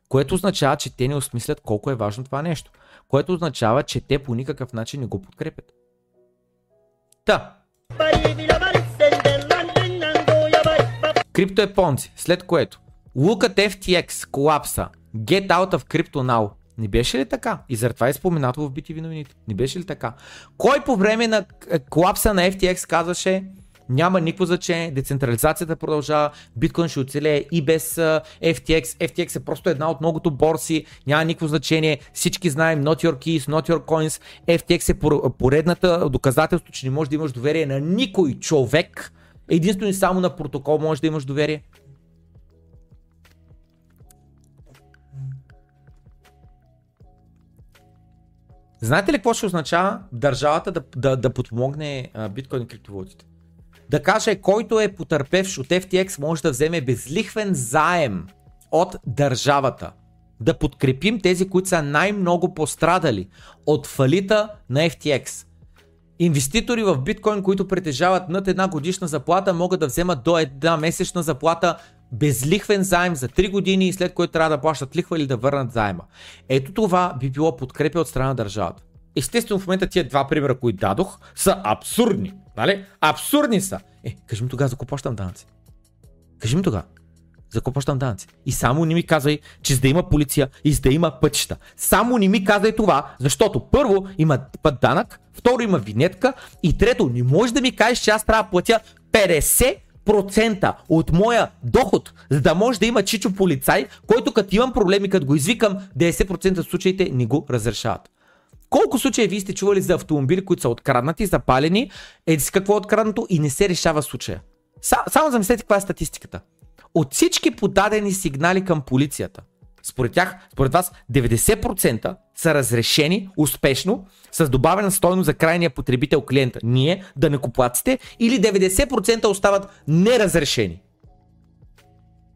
Което означава, че те не осмислят колко е важно това нещо. Което означава, че те по никакъв начин не го подкрепят. Та. Крипто е понци, след което Look at FTX колапса. Get out of crypto now. Не беше ли така? И заради това е споменато в BTV новините. Не беше ли така? Кой по време на колапса на FTX казваше няма никакво значение, децентрализацията продължава, биткоин ще оцелее и без FTX. FTX е просто една от многото борси, няма никакво значение, всички знаем not your keys, not your coins. FTX е поредната доказателство, че не можеш да имаш доверие на никой човек, единствено и само на протокол можеш да имаш доверие. Знаете ли какво ще означава държавата да, да, да подпомогне биткоин и криптовалутите? Да каже, който е потърпевш от FTX може да вземе безлихвен заем от държавата. Да подкрепим тези, които са най-много пострадали от фалита на FTX. Инвеститори в биткоин, които притежават над една годишна заплата, могат да вземат до една месечна заплата безлихвен заем за 3 години, след което трябва да плащат лихва или да върнат заема. Ето това би било подкрепя от страна на държавата. Естествено, в момента тия два примера, които дадох, са абсурдни. Нали? Абсурдни са. Е, кажи ми тогава, за какво плащам данъци? Кажи ми тогава. За какво плащам данъци? И само не ми казвай, че за да има полиция и за да има пътища. Само не ми казвай това, защото първо има път данък, второ има винетка и трето не можеш да ми кажеш, че аз трябва да платя 50 процента от моя доход, за да може да има чичо полицай, който като имам проблеми, като го извикам, 10% от случаите не го разрешават. Колко случаи вие сте чували за автомобили, които са откраднати, запалени, еди си какво е откраднато и не се решава случая? Са, само замислете каква е статистиката. От всички подадени сигнали към полицията, според тях, според вас, 90% са разрешени успешно с добавена стойност за крайния потребител клиента. Ние, да не купуваците, или 90% остават неразрешени.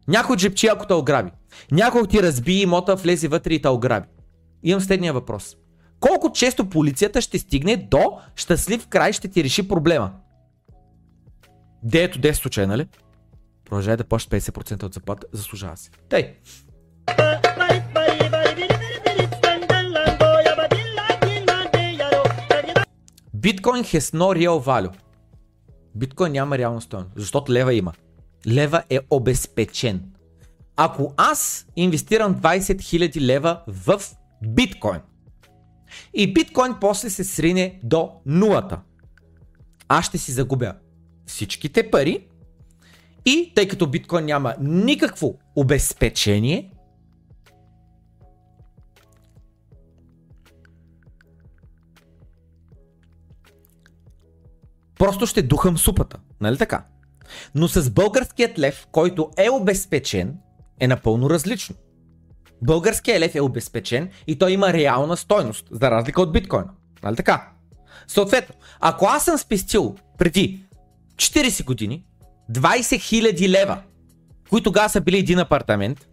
Някой джепчи, ако те ограби. Някой ти разби имота, влезе вътре и те ограби. Имам следния въпрос. Колко често полицията ще стигне до щастлив край ще ти реши проблема? Деето 10 случая, нали? Продължай да плащаш 50% от заплата, заслужава се. Тъй. Биткоин has no real value. Биткоин няма реална стоеност, защото лева има. Лева е обезпечен. Ако аз инвестирам 20 000 лева в биткоин и биткоин после се срине до нулата, аз ще си загубя всичките пари и тъй като биткоин няма никакво обезпечение, просто ще духам супата. Нали така? Но с българският лев, който е обезпечен, е напълно различно. Българският лев е обезпечен и той има реална стойност, за разлика от биткоина. Нали така? Съответно, ако аз съм спестил преди 40 години 20 000 лева, които тогава са били един апартамент,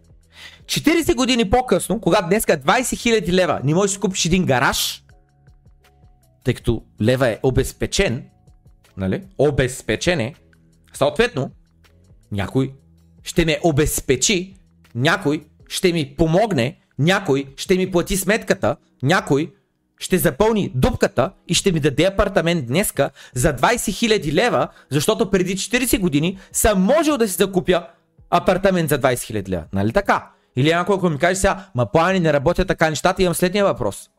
40 години по-късно, когато днеска 20 000 лева не можеш да купиш един гараж, тъй като лева е обезпечен, нали? Обезпечен е, съответно, някой ще ме обезпечи, някой ще ми помогне, някой ще ми плати сметката, някой ще запълни дупката и ще ми даде апартамент днеска за 20 000 лева, защото преди 40 години съм можел да си закупя апартамент за 20 000 лева. Нали така? Или някой, ако ми каже сега, ма плани не работят така нещата, имам следния въпрос.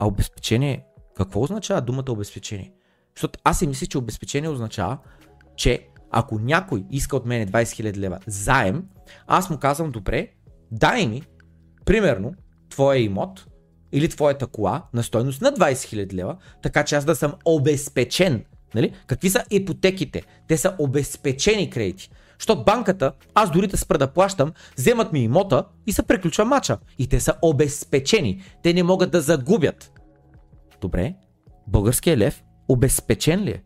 А обезпечение, какво означава думата обезпечение? Защото аз си мисля, че обезпечение означава, че ако някой иска от мене 20 000 лева заем, аз му казвам, добре, дай ми, примерно, твоя имот, или твоята кола на стойност на 20 000 лева, така че аз да съм обезпечен. Нали? Какви са ипотеките? Те са обезпечени кредити. Защото банката, аз дори да спра да плащам, вземат ми имота и се приключва мача. И те са обезпечени. Те не могат да загубят. Добре, българският лев обезпечен ли е?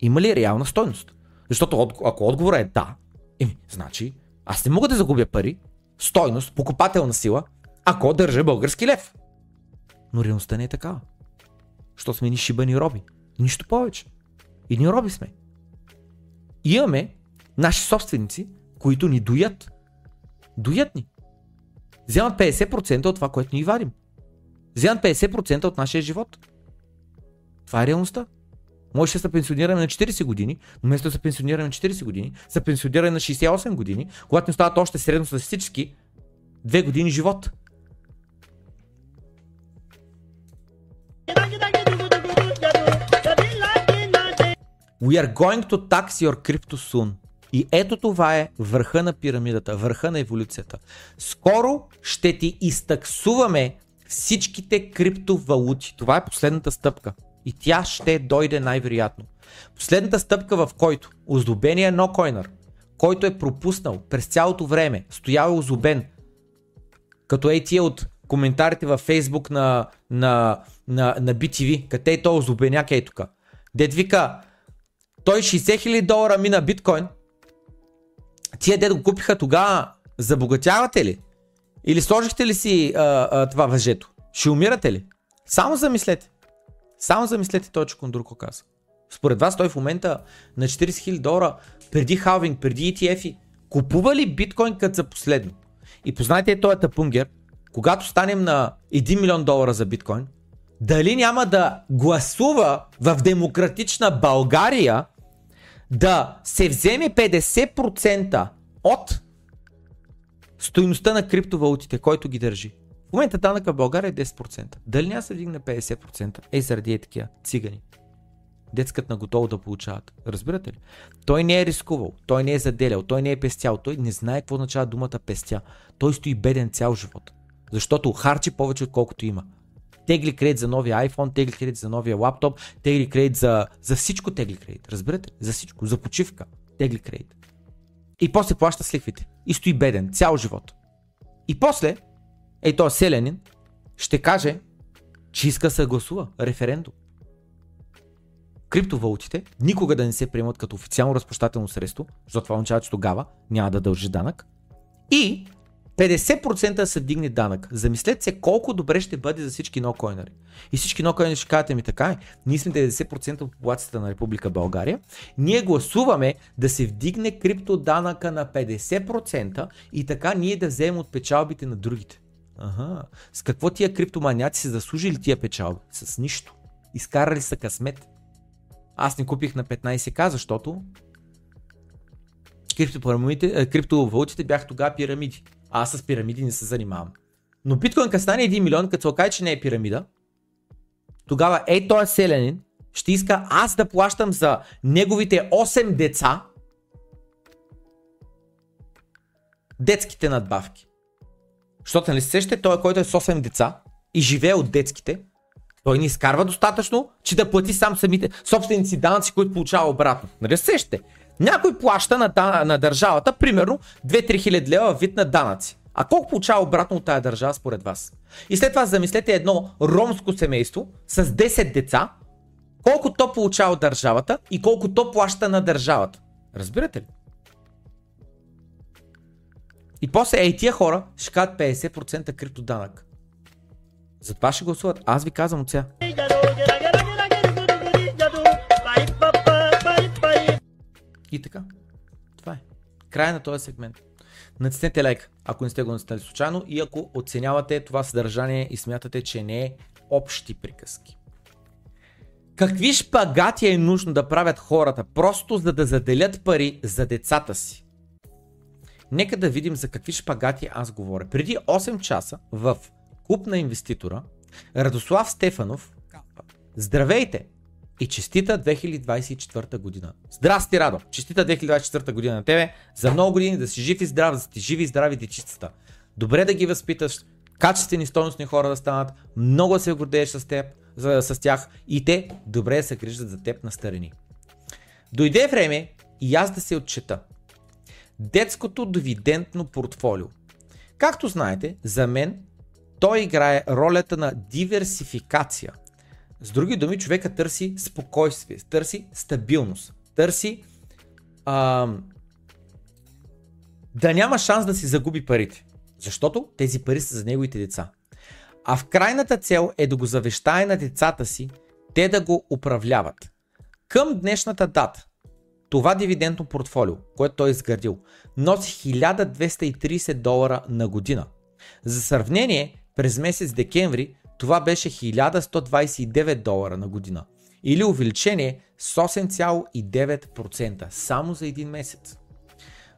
Има ли реална стойност? Защото ако отговорът е да, еми, значи аз не мога да загубя пари, стойност, покупателна сила, ако държа български лев. Но реалността не е такава. Що сме ни шибани роби. Нищо повече. И ни роби сме. Имаме наши собственици, които ни доят. Доят ни. Вземат 50% от това, което ни вадим. Вземат 50% от нашия живот. Това е реалността. Може да се пенсионираме на 40 години, но вместо да се пенсионираме на 40 години, се пенсионираме на 68 години, когато ни стават още средностатистически 2 години живот. We are going to tax your crypto soon. И ето това е върха на пирамидата, върха на еволюцията. Скоро ще ти изтаксуваме всичките криптовалути. Това е последната стъпка. И тя ще дойде най-вероятно. Последната стъпка, в който оздобения нокойнер, който е пропуснал през цялото време, стоял е озубен, като ей тия от коментарите във Facebook на, на, на, на BTV, къде е то озубеняк е тук. Дед вика, той 60 хиляди долара мина биткоин. Тия дед го купиха тогава, забогатявате ли? Или сложихте ли си а, а, това въжето? Ще умирате ли? Само замислете. Само замислете той, че Кондурко каза. Според вас той в момента на 40 000 долара преди халвинг, преди ETF-и, купува ли биткоин като за последно? И познайте този тапунгер, когато станем на 1 милион долара за биткоин, дали няма да гласува в демократична България да се вземе 50% от стоиността на криптовалутите, който ги държи. В момента данъка в България е 10%. Дали няма се вдигне 50%? Ей, заради е такива цигани. Детската на готово да получават. Разбирате ли? Той не е рискувал, той не е заделял, той не е пестял, той не знае какво означава думата пестя. Той стои беден цял живот. Защото харчи повече отколкото има тегли кредит за новия iPhone, тегли кредит за новия лаптоп, тегли кредит за, за всичко тегли кредит. Разбирате? За всичко. За почивка. Тегли кредит. И после плаща с лихвите. И стои беден цял живот. И после, ей този селянин ще каже, че иска да се гласува референдум. Криптовалутите никога да не се приемат като официално разплащателно средство, защото това означава, че тогава няма да дължи данък. И 50% се дигне данък. Замислете се колко добре ще бъде за всички нокойнери. И всички нокойнери ще кажете ми така е. Ние сме 90% от популацията на Република България. Ние гласуваме да се вдигне криптоданъка на 50% и така ние да вземем от печалбите на другите. Ага. С какво тия криптоманяци са заслужили тия печалби? С нищо. Изкарали са късмет. Аз не купих на 15к, защото е, криптовалутите бяха тогава пирамиди. Аз с пирамиди не се занимавам. Но биткоин като стане 1 милион, като се окаже, че не е пирамида, тогава ей този селянин ще иска аз да плащам за неговите 8 деца детските надбавки. Защото нали се сещате, той, който е с 8 деца и живее от детските, той не изкарва достатъчно, че да плати сам самите собственици данъци, които получава обратно. Нали се сещате? Някой плаща на, на държавата, примерно 2-3 хиляди лева вид на данъци. А колко получава обратно от тая държава според вас? И след това замислете едно ромско семейство с 10 деца, колко то получава от държавата и колко то плаща на държавата. Разбирате ли? И после ей тия хора ще кажат 50% криптоданък. Затова ще гласуват. Аз ви казвам от сега. И така. Това е. Край на този сегмент. Натиснете лайк, ако не сте го натиснали случайно и ако оценявате това съдържание и смятате, че не е общи приказки. Какви шпагати е нужно да правят хората, просто за да заделят пари за децата си? Нека да видим за какви шпагати аз говоря. Преди 8 часа в клуб на инвеститора Радослав Стефанов Здравейте! И честита 2024 година. Здрасти, Радо! Честита 2024 година на тебе, за много години да си жив и здрав, да си живи и здрави дечицата. Добре да ги възпиташ, качествени стойностни хора да станат, много се гордееш с теб, за, с тях и те добре се грижат за теб на старини. Дойде време и аз да се отчета. Детското дивидендно портфолио. Както знаете, за мен той играе ролята на диверсификация – с други думи, човека търси спокойствие, търси стабилност, търси а, да няма шанс да си загуби парите. Защото тези пари са за неговите деца. А в крайната цел е да го завещае на децата си, те да го управляват. Към днешната дата, това дивидендно портфолио, което той е изградил, носи 1230 долара на година. За сравнение, през месец декември това беше 1129 долара на година. Или увеличение с 8,9% само за един месец.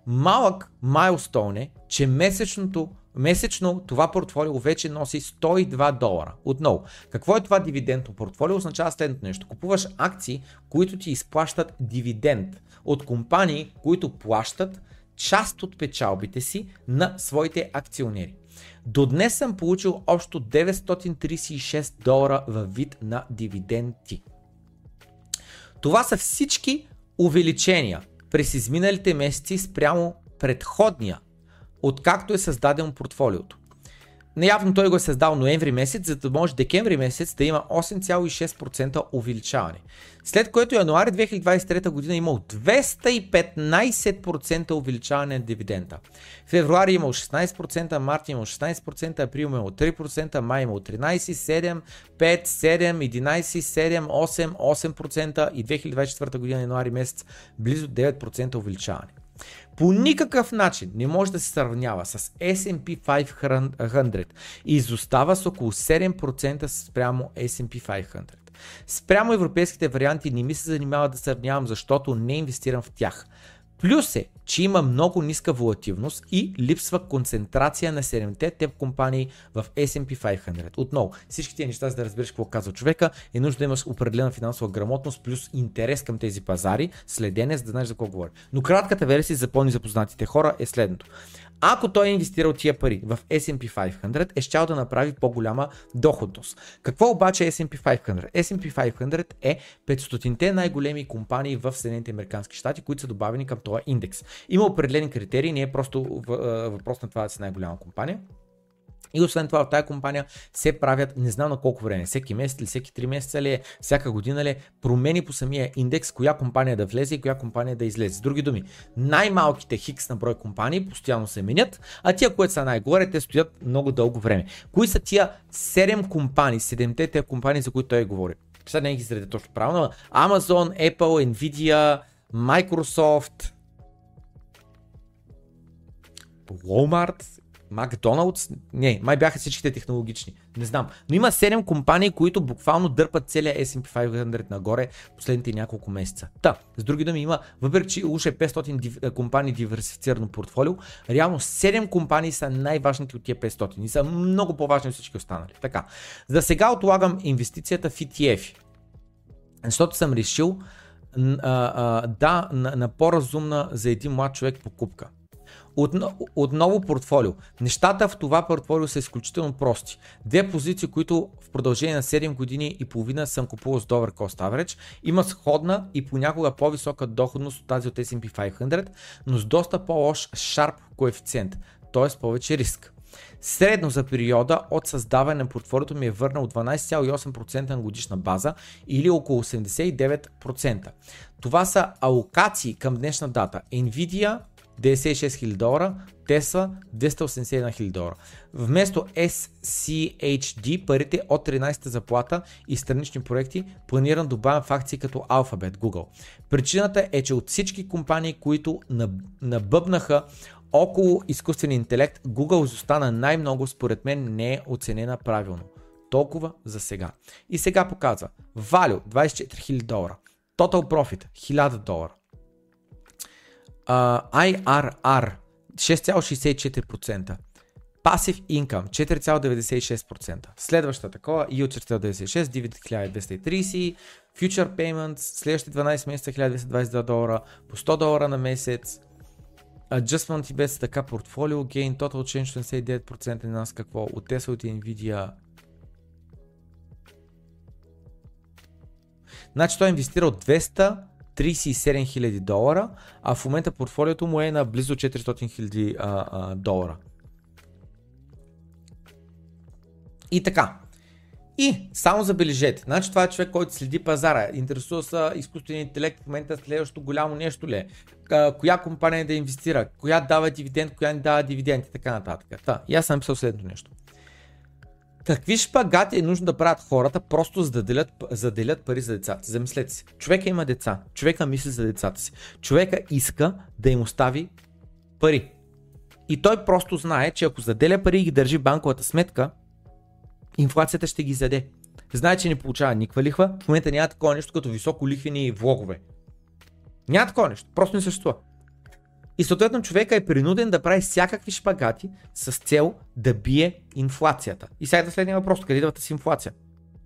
Малък майлстоун е, че месечното, месечно това портфолио вече носи 102 долара. Отново, какво е това дивидендно портфолио? Означава следното нещо. Купуваш акции, които ти изплащат дивиденд от компании, които плащат част от печалбите си на своите акционери. До днес съм получил общо 936 долара във вид на дивиденти. Това са всички увеличения през изминалите месеци спрямо предходния, откакто е създадено портфолиото. Наявно той го е създал ноември месец, за да може декември месец да има 8,6% увеличаване. След което януари 2023 година е имал 215% увеличаване на дивидента. Февруари имал 16%, март имал 16%, април имал 3%, май имал 13%, 7%, 5%, 7%, 11%, 7%, 8%, 8% и 2024 година януари месец близо 9% увеличаване по никакъв начин не може да се сравнява с S&P 500 и изостава с около 7% спрямо S&P 500. Спрямо европейските варианти не ми се занимава да сравнявам, защото не инвестирам в тях. Плюс е, че има много ниска волативност и липсва концентрация на 7-те теб компании в S&P 500. Отново, всички тези неща, за да разбереш какво казва човека, е нужно да имаш определена финансова грамотност плюс интерес към тези пазари, следене, за да знаеш за какво говори. Но кратката версия за по-незапознатите хора е следното. Ако той е инвестирал тия пари в S&P 500, е щял да направи по-голяма доходност. Какво обаче е S&P 500? S&P 500 е 500-те най-големи компании в Съединените Американски щати, които са добавени към този индекс. Има определени критерии, не е просто въпрос на това да си най-голяма компания. И освен това в тази компания се правят, не знам на колко време, всеки месец или всеки 3 месеца ли е, всяка година ли е, промени по самия индекс, коя компания да влезе и коя компания да излезе. С други думи, най-малките хикс на брой компании постоянно се менят, а тия, които са най-горе, те стоят много дълго време. Кои са тия 7 компании, 7-те тия компании, за които той говори? Сега не ги изредя точно правилно, Amazon, Apple, Nvidia, Microsoft, Walmart, Макдоналдс, не, май бяха всичките технологични, не знам. Но има 7 компании, които буквално дърпат целия S&P 500 нагоре последните няколко месеца. Та, с други думи има, въпреки че уж е 500 компании диверсифицирано портфолио, реално 7 компании са най-важните от тия 500 и са много по-важни от всички останали. Така, за сега отлагам инвестицията в ETF, защото съм решил а, а, да, на, на по-разумна за един млад човек покупка. Отново, отново портфолио. Нещата в това портфолио са изключително прости. Две позиции, които в продължение на 7 години и половина съм купувал с Dover Cost Average, има сходна и понякога по-висока доходност от тази от S&P 500, но с доста по-лош Sharp коефициент, т.е. повече риск. Средно за периода от създаване на портфолиото ми е върнал 12,8% на годишна база или около 89%. Това са алокации към днешна дата. Nvidia 96 000 долара, Tesla 281 000 долара. Вместо SCHD, парите от 13-та заплата и странични проекти, планирам добавям в акции като Alphabet, Google. Причината е, че от всички компании, които набъбнаха около изкуствен интелект, Google застана най-много, според мен не е оценена правилно. Толкова за сега. И сега показва. Value 24 000 долара. Total Profit 1000 долара uh, IRR 6,64%. Passive Income 4,96%. Следващата такова Yield 4,96, Dividend 1230, Future Payments следващите 12 месеца 1222 долара, по 100 долара на месец, Adjustment и без така портфолио, Gain Total Change 79% на нас какво, от Tesla от Nvidia. Значи той е инвестирал 200 37 000 долара, а в момента портфолиото му е на близо 400 000 долара. И така. И само забележете, значи това е човек, който следи пазара, интересува се изкуствения интелект, в момента следващото голямо нещо ли е, коя компания да инвестира, коя дава дивиденд, коя не дава дивиденд и така нататък. Та, и аз съм писал следното нещо. Какви шпагати е нужно да правят хората просто за да делят, за да делят пари за децата? Замислете си. Човека има деца. Човека мисли за децата си. Човека иска да им остави пари. И той просто знае, че ако заделя пари и ги държи банковата сметка, инфлацията ще ги заде. Знае, че не получава никаква лихва. В момента няма такова нещо като високо лихвени влогове. Няма такова нещо. Просто не съществува. И съответно човека е принуден да прави всякакви шпагати с цел да бие инфлацията. И сега е следния въпрос. Къде идва си инфлация?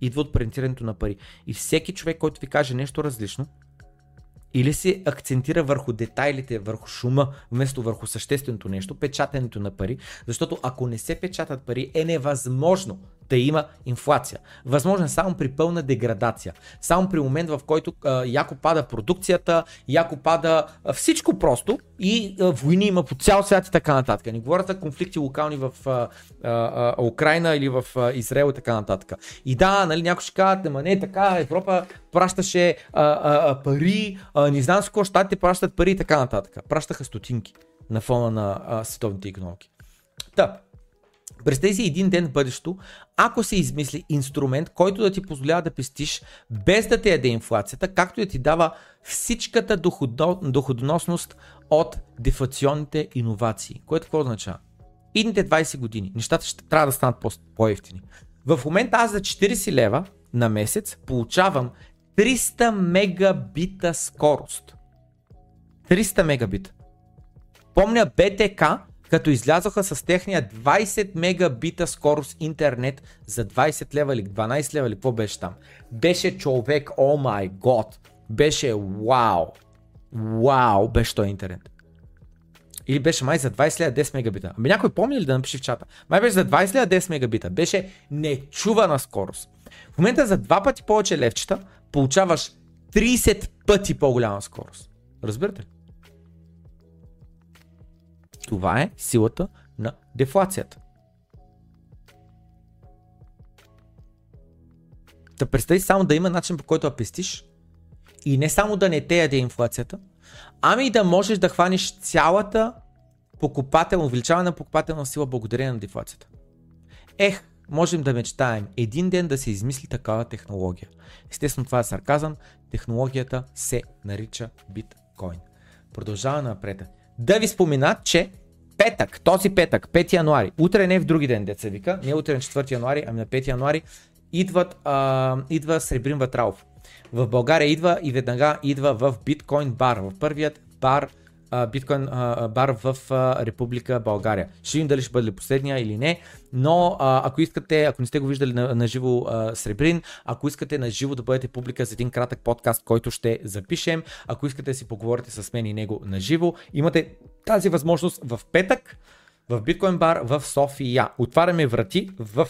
Идва от принтирането на пари. И всеки човек, който ви каже нещо различно, или се акцентира върху детайлите, върху шума, вместо върху същественото нещо, печатането на пари, защото ако не се печатат пари, е невъзможно да има инфлация. Възможно само при пълна деградация. Само при момент, в който а, яко пада продукцията, яко пада а, всичко просто и а, войни има по цял свят и така нататък. Не говоря за конфликти локални в а, а, Украина или в а, Израел и така нататък. И да, нали, някой ще кажат, ама не така, Европа пращаше а, а, а, пари, а, не знам с какво щатите пращат пари и така нататък. Пращаха стотинки на фона на а, световните економики. Та, през тези един ден в бъдещето, ако се измисли инструмент, който да ти позволява да пестиш без да те яде инфлацията, както и да ти дава всичката доходоносност от дефлационните иновации. Което какво означава? Идните 20 години нещата ще трябва да станат по-ефтини. В момента аз за 40 лева на месец получавам 300 мегабита скорост. 300 мегабита. Помня БТК като излязоха с техния 20 мегабита скорост интернет за 20 лева или 12 лева или какво беше там. Беше човек, о май год, беше вау, вау, беше той интернет. Или беше май за 20 лева 10 мегабита. Ами някой помни ли да напише в чата? Май беше за 20 лева 10 мегабита. Беше нечувана скорост. В момента за два пъти повече левчета получаваш 30 пъти по-голяма скорост. Разбирате ли? Това е силата на дефлацията. Та да представи само да има начин по който да пестиш и не само да не те яде инфлацията, ами да можеш да хванеш цялата покупателна, увеличаване на покупателна сила благодарение на дефлацията. Ех, можем да мечтаем един ден да се измисли такава технология. Естествено това е сарказъм, технологията се нарича биткоин. Продължава напред. Да ви спомена, че петък, този петък, 5 януари, утре не е в други ден, деца вика, не утре на 4 януари, ами на 5 януари, идват, а, идва Сребрин Ватралов. В България идва и веднага идва в биткоин бар, в първият бар биткоин бар в Република България. Ще видим дали ще бъде последния или не, но ако искате, ако не сте го виждали на, на живо Сребрин, ако искате на живо да бъдете публика за един кратък подкаст, който ще запишем, ако искате да си поговорите с мен и него на живо, имате тази възможност в петък в биткоин бар в София. Отваряме врати в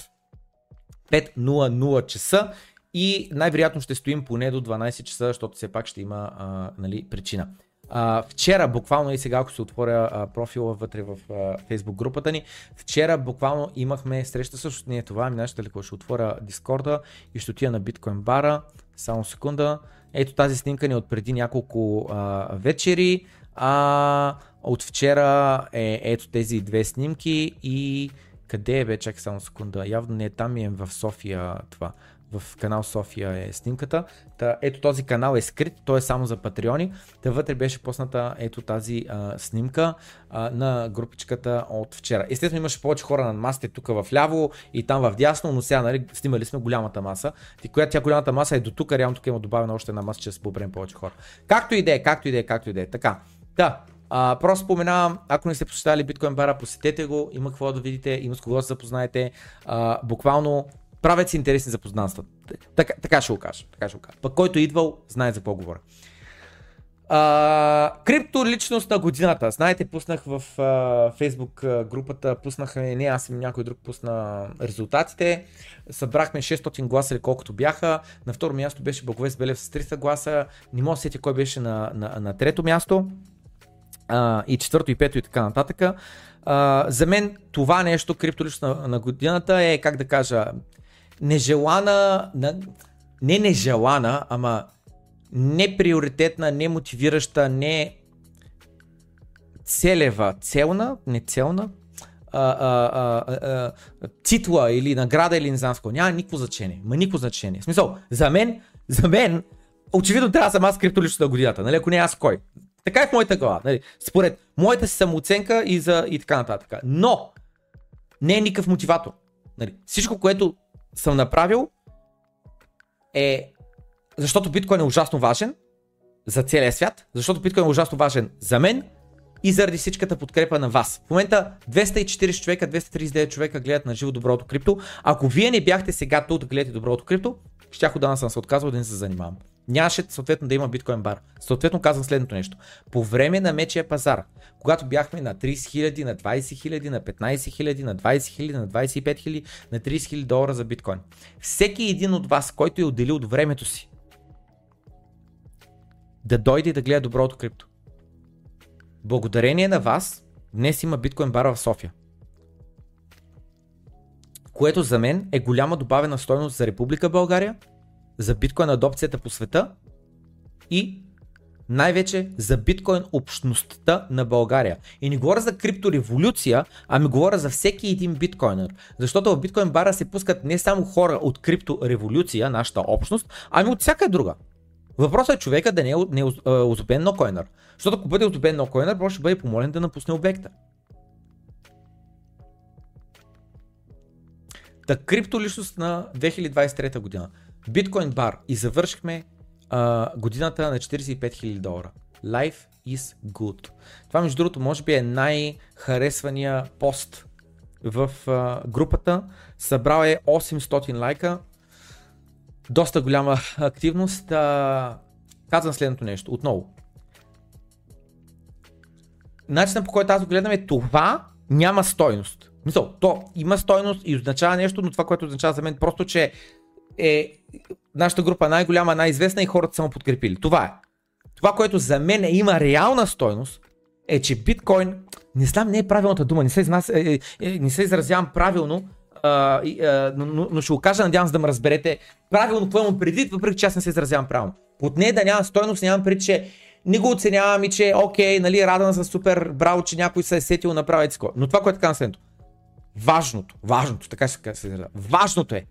5.00 часа и най-вероятно ще стоим поне до 12 часа, защото все пак ще има а, нали, причина. А, вчера, буквално и сега, ако се отворя а, профила вътре в а, Facebook групата ни, вчера буквално имахме среща също ние това, ами нашата леко ще отворя Дискорда и ще отида на биткоин бара, само секунда. Ето тази снимка ни от преди няколко а, вечери, а от вчера е ето тези две снимки и къде е бе, чакай само секунда, явно не е там, е в София това в канал София е снимката. Та, ето този канал е скрит, той е само за патреони. Та вътре беше посната ето тази а, снимка а, на групичката от вчера. Естествено имаше повече хора на масите тук в ляво и там в дясно, но сега нали, снимали сме голямата маса. И която тя голямата маса е до тук, реално тук има добавена още една маса, че се поберем повече хора. Както и да е, както и да е, както и да е. Така. Да, а, просто споменавам, ако не сте посещали биткоин бара, посетете го, има какво да видите, има с кого да се запознаете. А, буквално правят си интересни запознанства. Така, така ще го кажа. Така ще го кажа. Пък който е идвал, знае за какво говоря. А, крипто личност на годината. Знаете, пуснах в а, Facebook групата, пуснах, не аз и някой друг пусна резултатите. Събрахме 600 гласа или колкото бяха. На второ място беше Благовест Белев с 300 гласа. Не мога да сетя кой беше на, на, на трето място. А, и четвърто и пето и така нататък. А, за мен това нещо, криптоличност на, на годината е, как да кажа, нежелана, не нежелана, ама неприоритетна, немотивираща, не целева, целна, не целна, а, а, а, а, титла или награда или не знам какво. Няма никакво значение. Ма никакво значение. В смисъл, за мен, за мен, очевидно трябва да съм аз криптоличност на годината. Нали? Ако не аз кой. Така е в моята глава. Нали? Според моята си самооценка и, за, и така нататък. Но не е никакъв мотиватор. Нали? Всичко, което съм направил е защото биткоин е ужасно важен за целия свят, защото биткоин е ужасно важен за мен и заради всичката подкрепа на вас. В момента 240 човека, 239 човека гледат на живо доброто крипто. Ако вие не бяхте сега тук да гледате доброто крипто, щях да съм се отказал да не се занимавам. Нямаше съответно да има биткоин бар. Съответно казвам следното нещо. По време на мечия пазар, когато бяхме на 30 000, на 20 000, на 15 000, на 20 000, на 25 000, на 30 000 долара за биткоин. Всеки един от вас, който е отделил от времето си, да дойде и да гледа доброто крипто. Благодарение на вас, днес има биткоин бар в София. Което за мен е голяма добавена стойност за Република България – за биткоин адопцията по света и най-вече за биткоин общността на България. И не говоря за криптореволюция, ами говоря за всеки един биткоинър. Защото в биткоин бара се пускат не само хора от криптореволюция, нашата общност, ами от всяка друга. Въпросът е човека да не е, не е озубен нокоинър. Защото ако бъде озубен нокоинър, просто ще бъде помолен да напусне обекта. Та криптоличност на 2023 година. Биткоин бар и завършихме а, годината на 45 000 долара. Life is good. Това между другото може би е най-харесвания пост в а, групата. Събрал е 800 лайка. Доста голяма активност. А, казвам следното нещо. Отново. Начинът по който аз го гледам е това няма стойност. Мисъл, то има стойност и означава нещо, но това, което означава за мен просто, че е нашата група най-голяма, най-известна и хората са му подкрепили. Това е. Това, което за мен има реална стойност, е, че биткоин, не знам, не е правилната дума, не се, изнас, е, е, е, не се изразявам правилно, а, а, но, но, ще го кажа, надявам се да ме разберете правилно какво имам предвид, въпреки че аз не се изразявам правилно. Под не да няма стойност, нямам преди, че не го оценявам и че окей, нали, радвам се супер, браво, че някой се е сетил направи такова. Но това, което е на следното. Важното, важното, така ще се изразя. Важното е.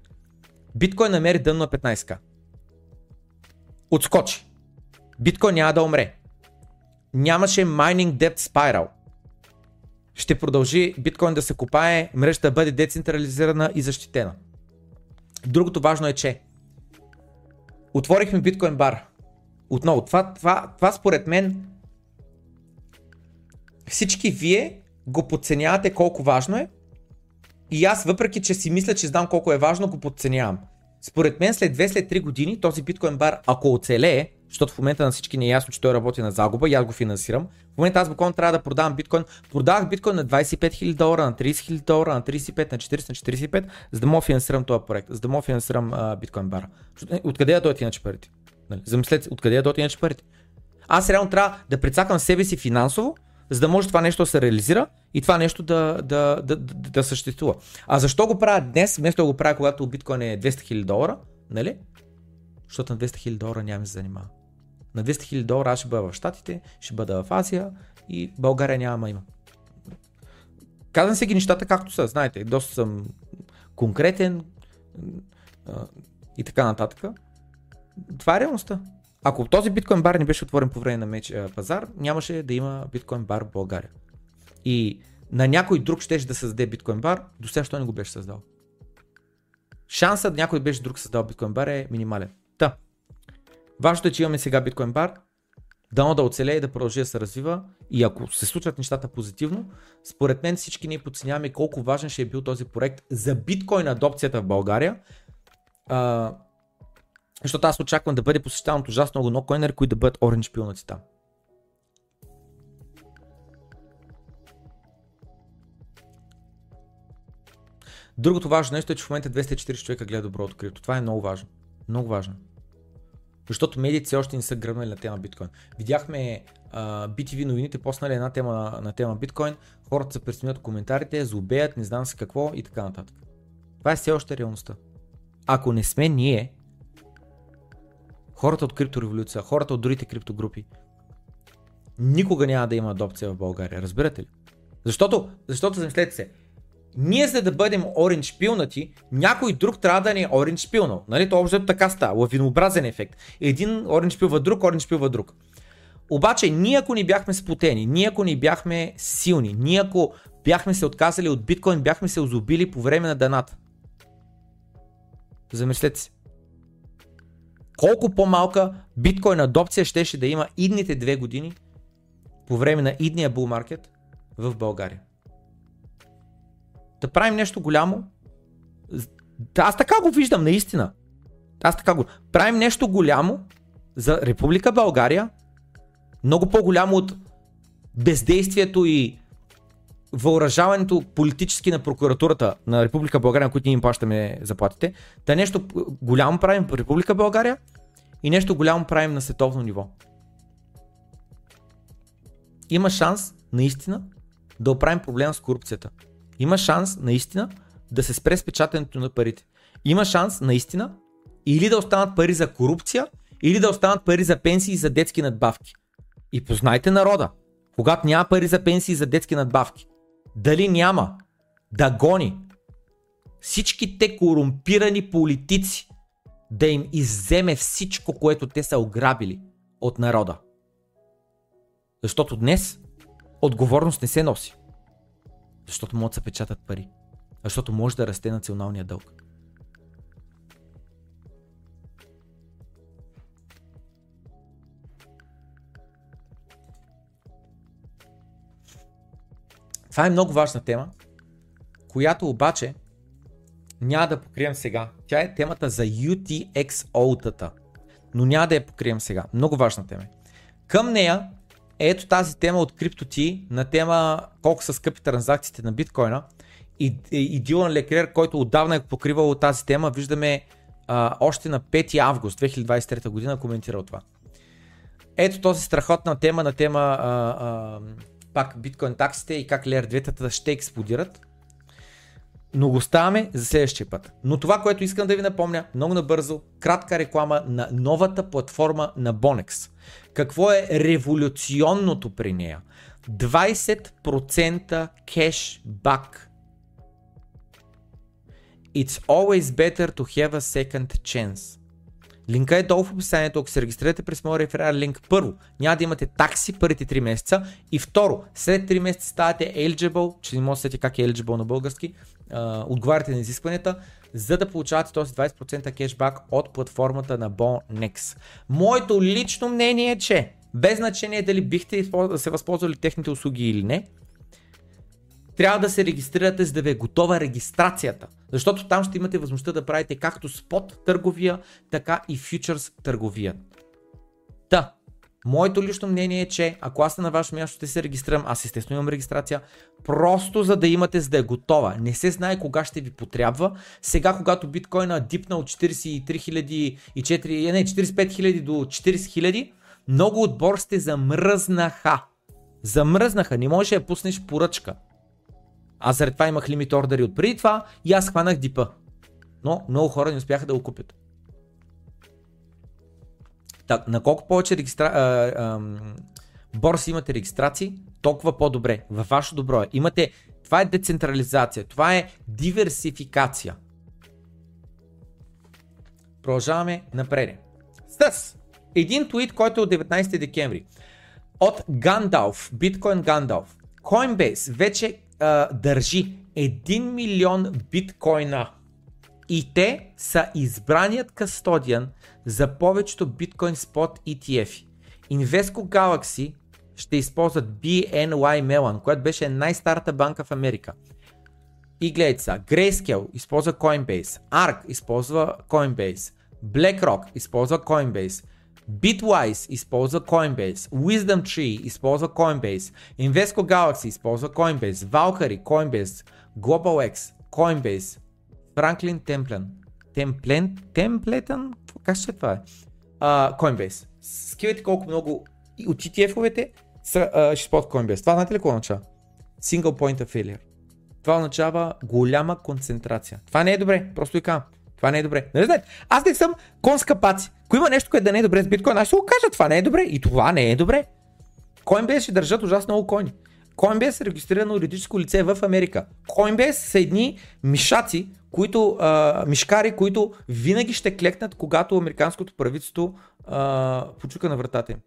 Биткоин намери дъно на 15к. Отскочи. Биткоин няма да умре. Нямаше mining debt spiral ще продължи биткоин да се копае, мрежата да бъде децентрализирана и защитена. Другото важно е, че отворихме биткоин бар. Отново, това, това, това според мен всички вие го подценявате колко важно е и аз въпреки, че си мисля, че знам колко е важно, го подценявам. Според мен след 2, след 3 години този биткоин бар, ако оцелее, защото в момента на всички не е ясно, че той работи на загуба и аз го финансирам. В момента аз буквално трябва да продавам биткоин. Продавах биткоин на 25 000 долара, на 30 000 долара, на 35, на 40, на 45, за да мога финансирам този проект, за да мога финансирам биткоин бара. Е, откъде да дойдат иначе парите? Нали? Замислете, откъде да дойдат иначе парите? Аз реално трябва да прецакам себе си финансово, за да може това нещо да се реализира и това нещо да, да, да, да, да съществува. А защо го правя днес, вместо да го правя когато биткоин е 200 000 долара, нали? Защото на 200 000 долара няма се занимава. На 200 000 долара аз ще бъда в Штатите, ще бъда в Азия и България няма има. Казвам се ги нещата както са, знаете, доста съм конкретен и така нататък. Това е реалността. Ако този биткоин бар не беше отворен по време на меч а, пазар, нямаше да има биткоин бар в България. И на някой друг щеше да създаде биткоин бар, до сега що не го беше създал. Шансът някой беше друг създал биткоин бар е минимален. Та, Важното е, че имаме сега биткоин бар, дано да оцелее и да продължи да се развива и ако се случват нещата позитивно, според мен всички ние подценяваме колко важен ще е бил този проект за биткоин адопцията в България. А, защото аз очаквам да бъде посещаван от ужасно много нокоинери, които да бъдат оранж пилнати там. Другото важно нещо е, че в момента 240 човека гледа добро открито. Това е много важно. Много важно. Защото медиите все още не са гръбнали на тема биткоин. Видяхме uh, BTV новините, поснали една тема на, на тема биткоин, хората се пресмеят коментарите, злобеят, не знам си какво и така нататък. Това е все още реалността. Ако не сме ние, хората от криптореволюция, хората от другите криптогрупи, никога няма да има адопция в България. Разбирате ли? Защото, защото замислете се, ние за да бъдем оранж пилнати, някой друг трябва да ни е оранж пилнал. Нали? То общо така става, лавинообразен ефект. Един оранж пилва друг, оранж пилва друг. Обаче, ние ако ни бяхме сплотени, ние ако ни бяхме силни, ние ако бяхме се отказали от биткоин, бяхме се озубили по време на даната. Замислете се. Колко по-малка биткоин адопция щеше да има идните две години по време на идния bull маркет в България да правим нещо голямо. Аз така го виждам, наистина. Аз така го. Правим нещо голямо за Република България, много по-голямо от бездействието и въоръжаването политически на прокуратурата на Република България, на които ние им плащаме заплатите. Да нещо голямо правим в Република България и нещо голямо правим на световно ниво. Има шанс наистина да оправим проблема с корупцията. Има шанс наистина да се спре с печатането на парите. Има шанс наистина или да останат пари за корупция, или да останат пари за пенсии и за детски надбавки. И познайте народа, когато няма пари за пенсии и за детски надбавки, дали няма да гони всички те корумпирани политици да им изземе всичко, което те са ограбили от народа. Защото днес отговорност не се носи. Защото могат да се печатат пари. Защото може да расте националния дълг. Това е много важна тема, която обаче няма да покрием сега. Тя е темата за UTXO-тата, но няма да я покрием сега. Много важна тема. Към нея ето тази тема от CryptoT на тема колко са скъпи транзакциите на биткоина и, и Дилан Леклер, който отдавна е покривал тази тема, виждаме а, още на 5 август 2023 година коментирал това. Ето този страхотна тема на тема а, а, пак биткоин таксите и как Layer 2 ще експлодират. Но го оставяме за следващия път. Но това, което искам да ви напомня, много набързо, кратка реклама на новата платформа на Bonex. Какво е революционното при нея? 20% кешбак. It's always better to have a second chance. Линка е долу в описанието, ако се регистрирате през моя реферал линк. Първо, няма да имате такси първите 3 месеца и второ, след 3 месеца ставате eligible, че не може да как е eligible на български, отговаряте на изискванията, за да получавате този 20% кешбак от платформата на Bonex. Моето лично мнение е, че без значение дали бихте се възползвали техните услуги или не, трябва да се регистрирате, за да ви е готова регистрацията. Защото там ще имате възможността да правите както спот търговия, така и фьючерс търговия. Та, моето лично мнение е, че ако аз на ваше място ще се регистрирам, аз естествено имам регистрация, просто за да имате, за да е готова. Не се знае кога ще ви потрябва. Сега, когато биткоина дипна от 43 000 не, 45 000 до 40 000, много от борсите замръзнаха. Замръзнаха, не можеш да пуснеш поръчка. Аз заради това имах лимит ордери от преди това и аз хванах дипа. Но много хора не успяха да го купят. Так, на колко повече регистра... а, а, борси имате регистрации, толкова по-добре. Във ваше добро е. Имате... Това е децентрализация, това е диверсификация. Продължаваме напред. С един твит, който е от 19 декември. От Gandalf, Bitcoin Gandalf. Coinbase вече държи 1 милион биткоина. И те са избраният кастодиан за повечето биткоин спот ETF. Invesco Galaxy ще използват BNY Mellon, която беше най-старата банка в Америка. И гледайте сега, Grayscale използва Coinbase, ARK използва Coinbase, BlackRock използва Coinbase, Bitwise използва Coinbase, Wisdom Tree използва Coinbase, Invesco Galaxy използва Coinbase, Valkyrie, Coinbase, GlobalX, Coinbase, Franklin Templeton, Templeton, Templeton, как ще това е? Uh, Coinbase. Скивайте колко много от ETF-овете са, uh, ще използват Coinbase. Това знаете ли какво означава? Single point failure. Това означава голяма концентрация. Това не е добре, просто и казвам. Това не е добре. Не знаете, аз не съм конска паци. Ако има нещо, което да не е добре с биткоин, аз ще го кажа, това не е добре. И това не е добре. Coinbase ще държат ужасно много коини. Coinbase е регистрирано юридическо лице в Америка. Coinbase са едни мишаци, които, а, мишкари, които винаги ще клекнат, когато американското правителство а, почука на вратата им.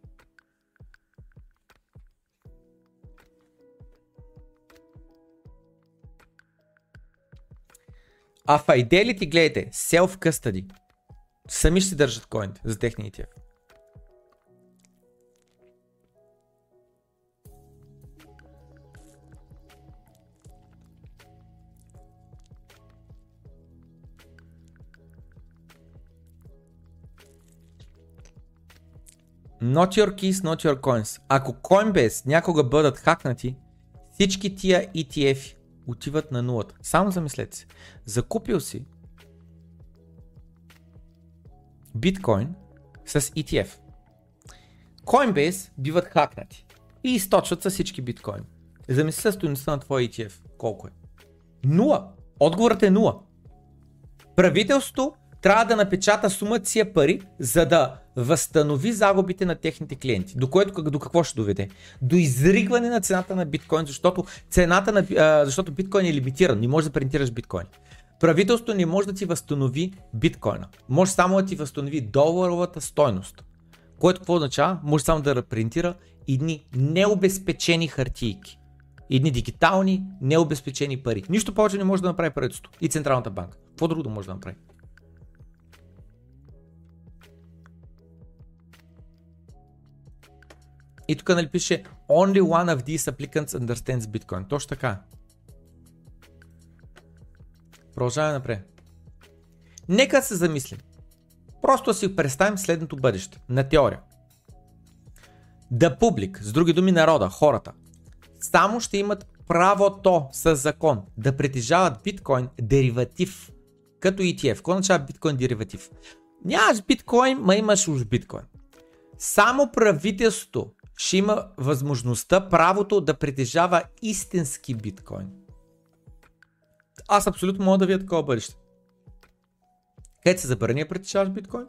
А Fidelity, гледайте, self-custody. Сами ще си държат коините за техния ETF. Not your keys, not your coins. Ако Coinbase някога бъдат хакнати, всички тия ETF отиват на нулата. Само замислете се. Закупил си биткоин с ETF. Coinbase биват хакнати и източват с всички биткоини. Замисли се стоеността на твоя ETF. Колко е? Нула. Отговорът е нула. Правителството трябва да напечата сумата си пари, за да възстанови загубите на техните клиенти. До което до какво ще доведе? До изригване на цената на биткоин, защото, цената на, защото биткоин е лимитиран, не можеш да принтираш биткоин. Правителството не може да ти възстанови биткоина. Може само да ти възстанови доларовата стойност. Което какво означава? Може само да репринтира едни необезпечени хартийки. Едни дигитални, необезпечени пари. Нищо повече не може да направи правителството и Централната банка. Какво друго може да направи? И тук нали пише Only one of these applicants understands Bitcoin. Точно така. Продължаваме напред. Нека се замислим. Просто си представим следното бъдеще. На теория. Да публик, с други думи народа, хората, само ще имат правото с закон да притежават биткоин дериватив, като ETF. Какво означава биткоин дериватив? Нямаш биткоин, ма имаш уж биткоин. Само правителството ще има възможността, правото да притежава истински биткоин. Аз абсолютно мога да видя такова бъдеще. Където се забрани да притежаваш биткоин,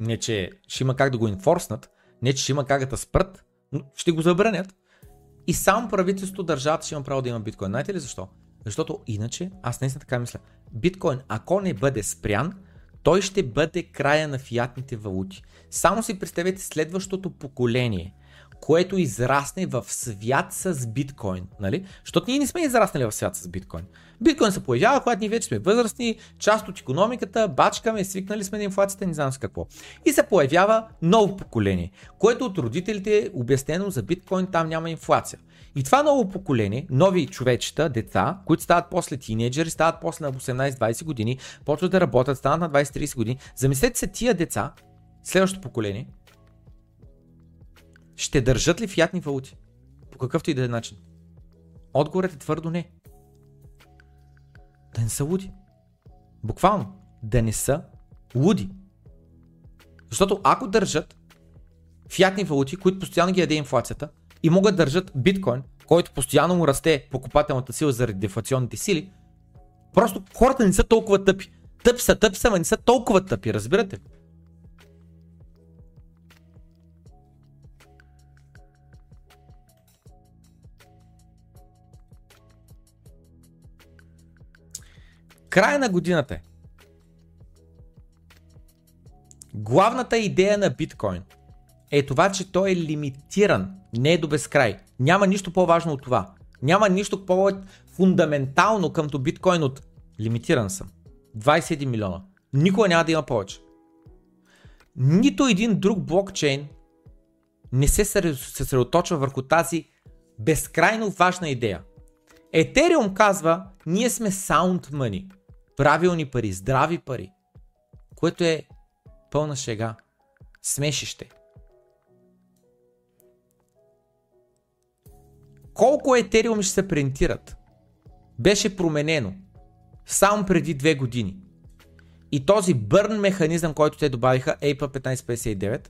не че ще има как да го инфорснат, не че ще има как да спрат, но ще го забранят. И само правителството, държавата ще има право да има биткоин. Знаете ли защо? Защото иначе, аз наистина така мисля, биткоин, ако не бъде спрян, той ще бъде края на фиатните валути. Само си представете следващото поколение, което израсне в свят с биткоин, нали? Защото ние не сме израснали в свят с биткоин. Биткоин се появява, когато ние вече сме възрастни, част от економиката, бачкаме, свикнали сме на инфлацията, не знам с какво. И се появява ново поколение, което от родителите е обяснено за биткоин, там няма инфлация. И това ново поколение, нови човечета, деца, които стават после тинейджери, стават после на 18-20 години, почват да работят, стават на 20-30 години. Замислете се тия деца, следващото поколение, ще държат ли фиатни валути? По какъвто и да е начин. Отговорът е твърдо не. Да не са луди. Буквално. Да не са луди. Защото ако държат фиатни валути, които постоянно ги яде инфлацията, и могат да държат биткоин, който постоянно му расте покупателната сила заради дефлационните сили, просто хората не са толкова тъпи. Тъпи са, тъпи са, но не са толкова тъпи, разбирате? Края на годината е. Главната идея на биткоин е това, че той е лимитиран, не е до безкрай. Няма нищо по-важно от това. Няма нищо по-фундаментално къмто биткоин от лимитиран съм. 21 милиона. Никога няма да има повече. Нито един друг блокчейн не се съсредоточва върху тази безкрайно важна идея. Етериум казва, ние сме sound money. Правилни пари, здрави пари. Което е пълна шега. Смешище. колко етериум ще се принтират, беше променено само преди две години. И този бърн механизъм, който те добавиха, APA 1559,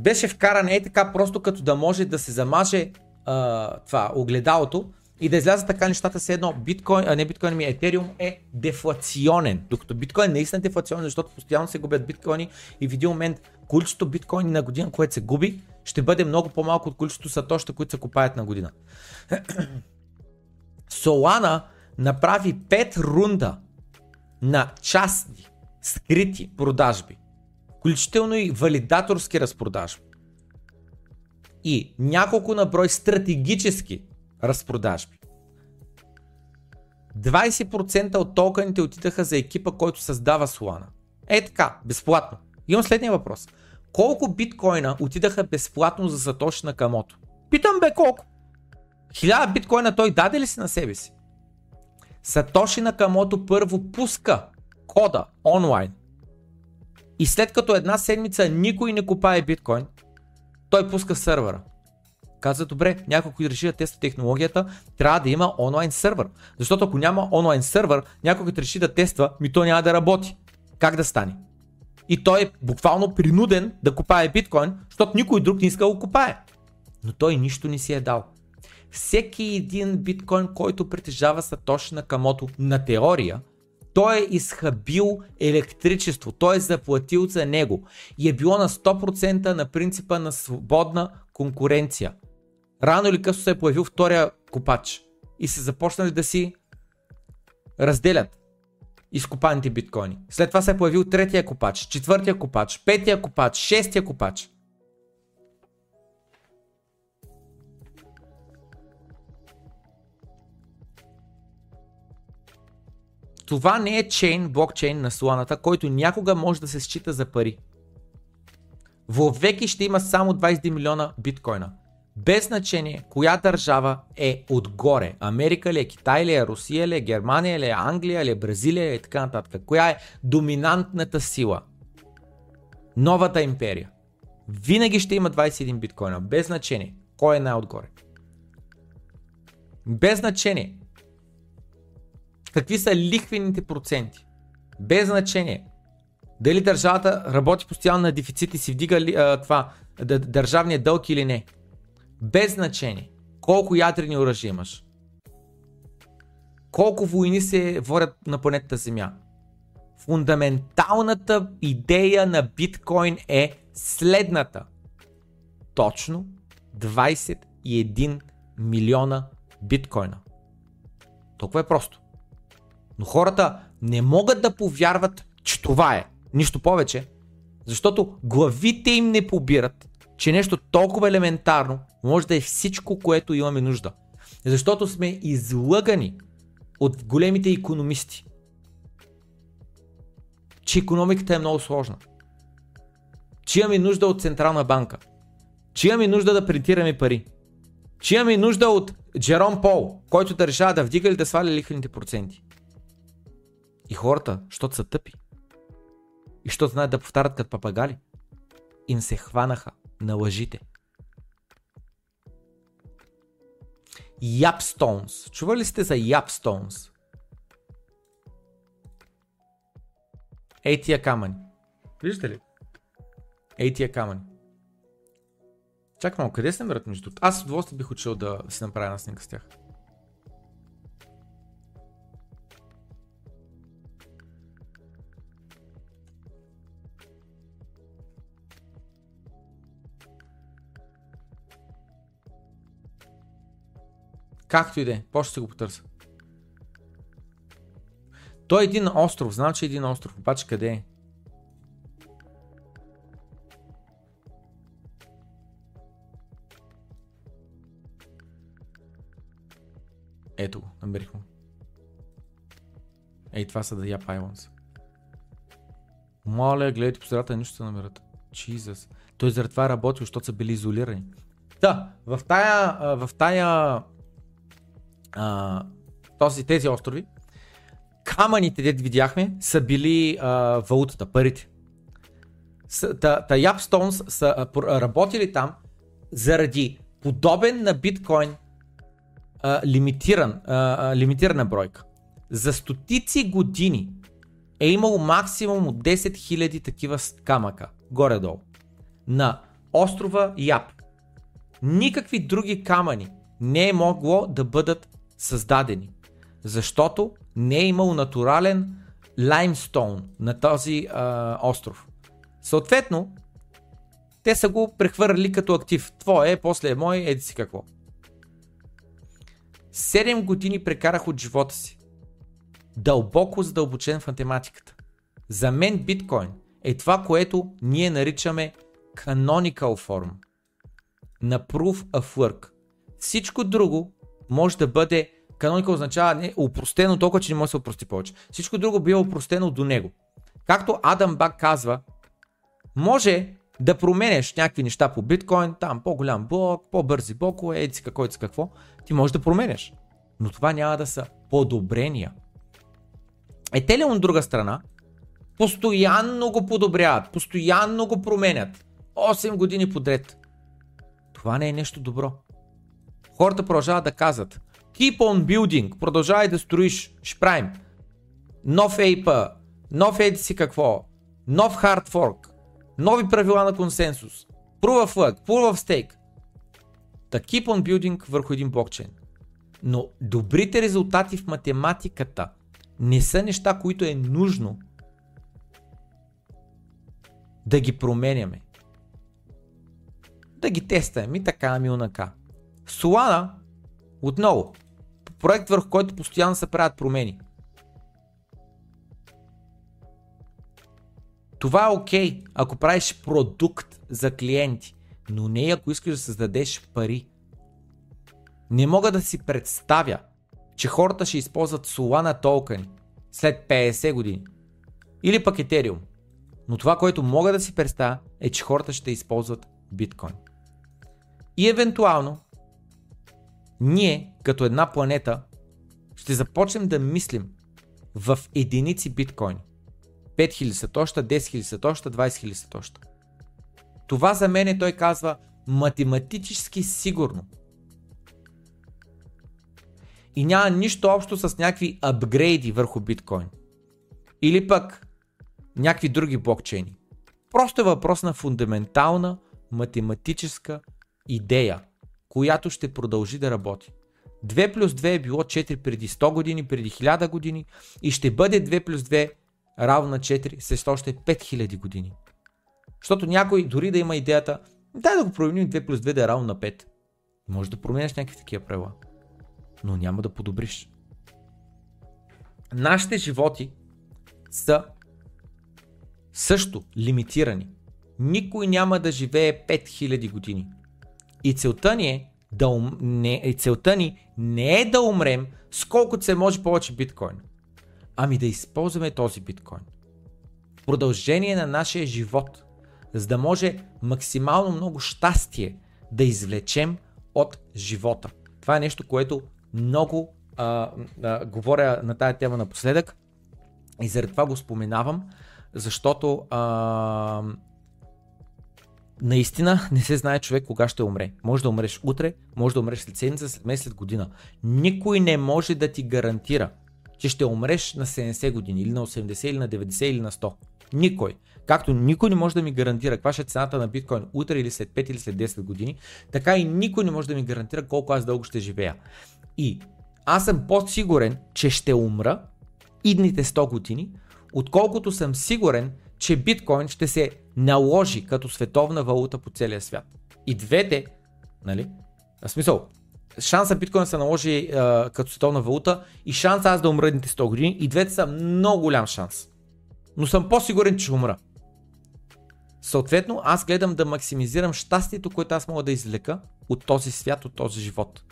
беше вкаран е така просто като да може да се замаже а, това огледалото и да излязат така нещата все едно биткоин, а не биткоин ми етериум е дефлационен. Докато биткоин наистина е дефлационен, защото постоянно се губят биткоини и в един момент количеството биткоини на година, което се губи, ще бъде много по-малко от количеството сатоща, които се купаят на година. Solana направи 5 рунда на частни, скрити продажби, включително и валидаторски разпродажби и няколко на брой стратегически разпродажби. 20% от токените отидаха за екипа, който създава Solana. Е така, безплатно. Имам следния въпрос. Колко биткоина отидаха безплатно за Сатоши на Камото? Питам бе колко? Хиляда биткоина той даде ли си на себе си? Сатоши на Камото първо пуска кода онлайн. И след като една седмица никой не купае биткоин, той пуска сървъра. Каза, добре, някой реши да тества технологията, трябва да има онлайн сървър. Защото ако няма онлайн сървър, някой реши да тества, ми то няма да работи. Как да стане? И той е буквално принуден да купае биткоин, защото никой друг не иска да го купае. Но той нищо не си е дал. Всеки един биткоин, който притежава Сатоши на Камото на теория, той е изхабил електричество, той е заплатил за него и е било на 100% на принципа на свободна конкуренция. Рано или късно се е появил втория купач и се започнали да си разделят изкопаните биткоини. След това се е появил третия копач, четвъртия копач, петия копач, шестия копач. Това не е чейн, блокчейн на сланата, който някога може да се счита за пари. Вовеки ще има само 20 милиона биткоина. Без значение коя държава е отгоре. Америка ли е, Китай ли е, Русия ли е, Германия ли е, Англия ли е, Бразилия ли е и така нататък. Коя е доминантната сила? Новата империя. Винаги ще има 21 биткоина. Без значение. Кой е най-отгоре? Без значение. Какви са лихвените проценти? Без значение. Дали държавата работи постоянно на дефицит и си вдига ли, а, това, държавния дълг или не. Без значение колко ядрени оръжия имаш. колко войни се водят на планетата Земя. Фундаменталната идея на биткоин е следната. Точно 21 милиона биткоина. Толкова е просто. Но хората не могат да повярват, че това е. Нищо повече. Защото главите им не побират, че нещо толкова елементарно може да е всичко, което имаме нужда. Защото сме излъгани от големите економисти, че економиката е много сложна. Че имаме нужда от Централна банка. Че имаме нужда да принтираме пари. Че имаме нужда от Джером Пол, който да решава да вдига или да сваля лихвените проценти. И хората, защото са тъпи. И защото знаят да повтарят като папагали. Им се хванаха на лъжите. Yapstones. Чували сте за Yapstones? Ей тия камъни. Виждате ли? Ей тия камъни. Чакай малко, къде се намират между Аз с удоволствие бих учил да си направя една снимка с тях. Както и да е, после ще го потърся. Той е един остров, знам, че е един остров, обаче къде е? Ето го, намерих му. Ей, това са The Yap Islands. Моля, гледайте по средата, нищо се намерят. Jesus. Той заради това е работил, защото са били изолирани. Да, в тая, в тая а, този, тези острови, камъните, дед видяхме, са били а, валутата, парите. Та, та Yapstones са а, работили там заради подобен на биткоин а, лимитиран, а, лимитирана бройка. За стотици години е имало максимум от 10 000 такива камъка, горе-долу, на острова Яп. Никакви други камъни не е могло да бъдат създадени. Защото не е имал натурален лаймстоун на този а, остров. Съответно, те са го прехвърли като актив. Твое после е мой, еди си какво. 7 години прекарах от живота си. Дълбоко задълбочен в математиката. За мен биткоин е това, което ние наричаме canonical form на proof of work. Всичко друго може да бъде, каноника означава не, упростено толкова, че не може да се упрости повече. Всичко друго бива упростено до него. Както Адам Бак казва, може да променеш някакви неща по биткоин, там по-голям блок, по-бързи блокове, еди какво, какво, ти можеш да променеш. Но това няма да са подобрения. Е, от друга страна, постоянно го подобряват, постоянно го променят. 8 години подред. Това не е нещо добро. Хората продължават да казват Keep on building, продължавай да строиш, ще правим. Нов ейпа, нов еди си какво, нов fork, нови правила на консенсус, proof of work, proof of stake. Да keep on building върху един блокчейн. Но добрите резултати в математиката не са неща, които е нужно да ги променяме. Да ги тестваме и така, ами унака. Solana, отново, проект върху който постоянно се правят промени. Това е окей, okay, ако правиш продукт за клиенти, но не ако искаш да създадеш пари. Не мога да си представя, че хората ще използват Solana токени след 50 години. Или пък Ethereum. Но това, което мога да си представя е, че хората ще използват биткоин. И евентуално ние, като една планета, ще започнем да мислим в единици биткоини. 5000 сатоща, 10 000 сатоща, 20 000 сатоща. Това за мен е, той казва, математически сигурно. И няма нищо общо с някакви апгрейди върху биткоин. Или пък някакви други блокчейни. Просто е въпрос на фундаментална математическа идея, която ще продължи да работи. 2 плюс 2 е било 4 преди 100 години, преди 1000 години и ще бъде 2 плюс 2 равно на 4 след още 5000 години. Защото някой дори да има идеята, дай да го променим 2 плюс 2 да е равно на 5. Може да променяш някакви такива правила, но няма да подобриш. Нашите животи са също лимитирани. Никой няма да живее 5000 години. И целта ни е да ум... не, и целта ни не е да умрем с колкото се може повече биткоин, ами да използваме този биткоин. Продължение на нашия живот, за да може максимално много щастие да извлечем от живота. Това е нещо, което много а, а, говоря на тая тема напоследък и заради това го споменавам, защото а, наистина не се знае човек кога ще умре. Може да умреш утре, може да умреш след седмица, след месец, след година. Никой не може да ти гарантира, че ще умреш на 70 години, или на 80, или на 90, или на 100. Никой. Както никой не може да ми гарантира каква ще е цената на биткоин утре или след 5 или след 10 години, така и никой не може да ми гарантира колко аз дълго ще живея. И аз съм по-сигурен, че ще умра идните 100 години, отколкото съм сигурен, че биткоин ще се наложи като световна валута по целия свят. И двете, нали? В смисъл, шанса биткоин се наложи а, като световна валута и шанса аз да умра едните 100 години, и двете са много голям шанс. Но съм по-сигурен, че ще умра. Съответно, аз гледам да максимизирам щастието, което аз мога да извлека от този свят, от този живот.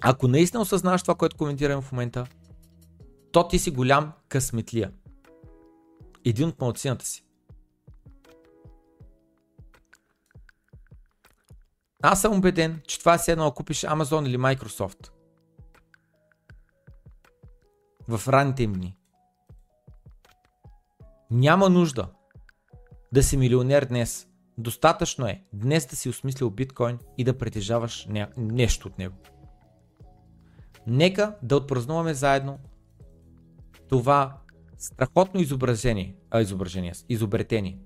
Ако наистина осъзнаваш това, което коментирам в момента, то ти си голям късметлия. Един от малцината си. Аз съм убеден, че това е едно купиш Amazon или Microsoft. В ранните им дни. Няма нужда да си милионер днес. Достатъчно е днес да си осмислил биткоин и да притежаваш нещо от него. Нека да отпразнуваме заедно това страхотно изображение, а, изображение, изобретение.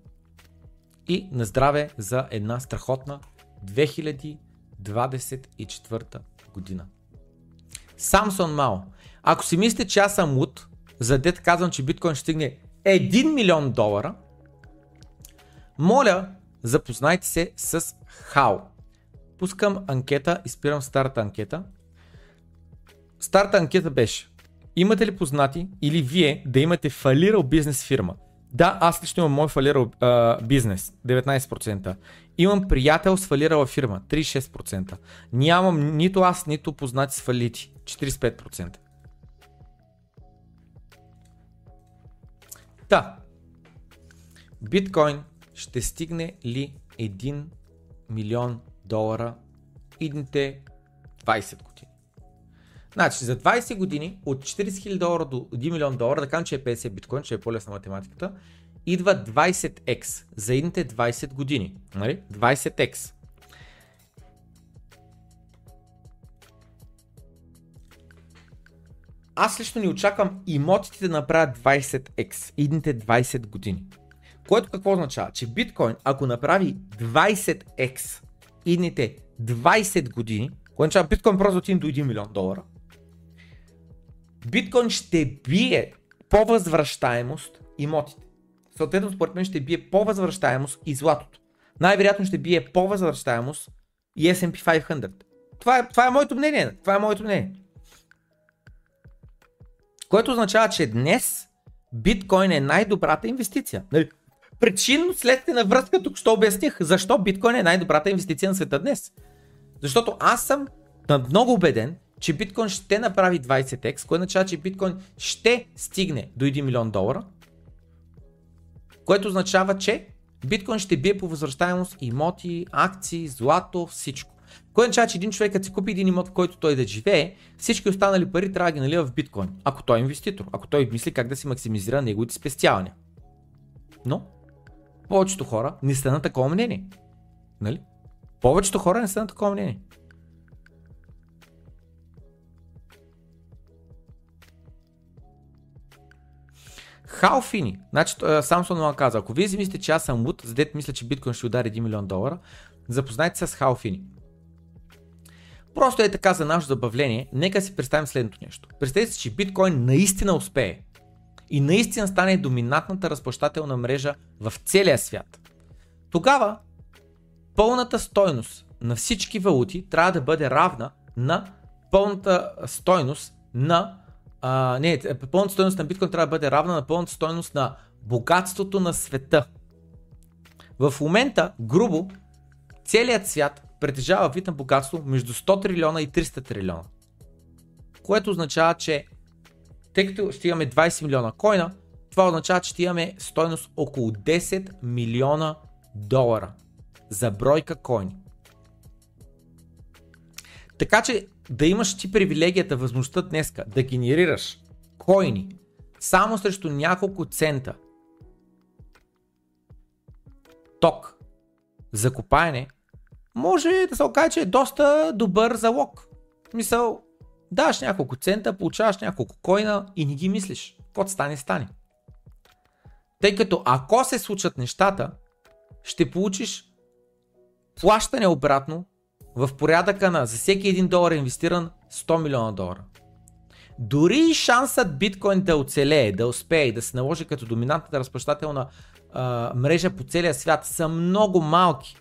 И на здраве за една страхотна 2024 година. Самсон Мао. Ако си мислите, че аз съм луд, за дет казвам, че биткоин ще стигне 1 милион долара, моля, запознайте се с Хао. Пускам анкета и спирам старата анкета. Старата анкета беше Имате ли познати или вие да имате фалирал бизнес фирма? Да, аз лично имам мой фалирал а, бизнес, 19%. Имам приятел с фалирала фирма, 36%. Нямам нито аз, нито познати с фалити, 45%. Да. Биткоин ще стигне ли 1 милион долара идните 20 години? Значи за 20 години от 40 000 долара до 1 милион долара, да кажем, че е 50 биткоин, че е по-лесна математиката, идва 20x за едните 20 години. Нали? 20x. Аз лично ни очаквам имотите да направят 20x идните 20 години. Което какво означава? Че биткоин, ако направи 20x идните 20 години, което означава биткоин просто отиде до 1 милион долара, биткоин ще бие по възвръщаемост имотите. Съответно, според мен ще бие по възвръщаемост и златото. Най-вероятно ще бие по възвръщаемост и S&P 500. Това е, това е моето мнение. Това е моето мнение. Което означава, че днес биткоин е най-добрата инвестиция. Нали? Причинно следствие на връзка тук що обясних защо биткоин е най-добрата инвестиция на света днес. Защото аз съм много убеден, че биткоин ще направи 20x, което означава, че биткоин ще стигне до 1 милион долара, което означава, че биткоин ще бие по възвръщаемост имоти, акции, злато, всичко. Което означава, че един човек, като си купи един имот, в който той да живее, всички останали пари трябва да ги налива в биткоин, ако той е инвеститор, ако той мисли как да си максимизира неговите спестявания. Но, повечето хора не са на такова мнение. Нали? Повечето хора не са на такова мнение. Халфини. Значи Самсон каза, ако вие си мислите, че аз съм луд, за мисля, че биткоин ще удари 1 милион долара, запознайте се с Халфини. Просто е така за наше забавление, нека си представим следното нещо. Представете си, че биткоин наистина успее и наистина стане доминантната разплащателна мрежа в целия свят. Тогава пълната стойност на всички валути трябва да бъде равна на пълната стойност на а, не, пълната стойност на биткоин трябва да бъде равна на пълната стойност на богатството на света. В момента, грубо, целият свят притежава вид на богатство между 100 трилиона и 300 трилиона. Което означава, че тъй като ще имаме 20 милиона койна, това означава, че ще имаме стойност около 10 милиона долара за бройка койни. Така че да имаш ти привилегията, възможността днеска да генерираш койни само срещу няколко цента ток за копаене, може да се окаже, че е доста добър залог. Мисъл, даваш няколко цента, получаваш няколко койна и не ги мислиш. Кот стане, стане. Тъй като ако се случат нещата, ще получиш плащане обратно в порядъка на за всеки един долар инвестиран 100 милиона долара. Дори шансът биткоин да оцелее, да успее да се наложи като доминантната разплащателна а, мрежа по целия свят са много малки.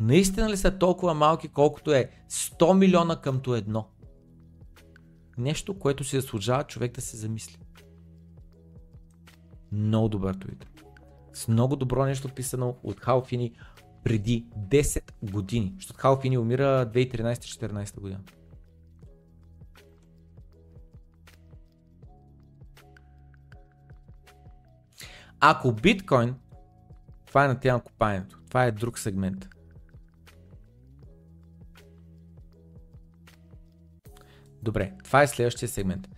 Наистина ли са толкова малки, колкото е 100 милиона къмто едно? Нещо, което си заслужава човек да се замисли. Много добър твит. С много добро нещо писано от Халфини преди 10 години. Защото Халфини умира 2013-2014 година. Ако биткоин, това е на тема купаенето, това е друг сегмент. Добре, това е следващия сегмент.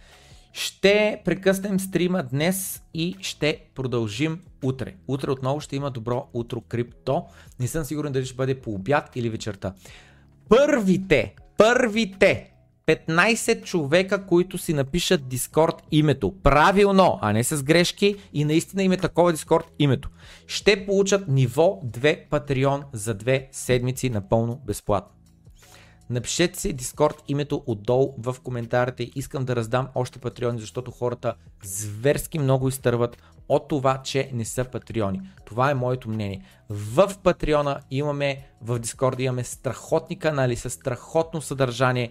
Ще прекъснем стрима днес и ще продължим утре. Утре отново ще има добро утро крипто. Не съм сигурен дали ще бъде по обяд или вечерта. Първите, първите 15 човека, които си напишат Discord името, правилно, а не с грешки и наистина има такова Discord името, ще получат ниво 2 Patreon за 2 седмици напълно безплатно. Напишете си Discord името отдолу в коментарите. Искам да раздам още патреони, защото хората зверски много изтърват от това, че не са патреони. Това е моето мнение. В Патреона имаме, в Discord имаме страхотни канали с страхотно съдържание.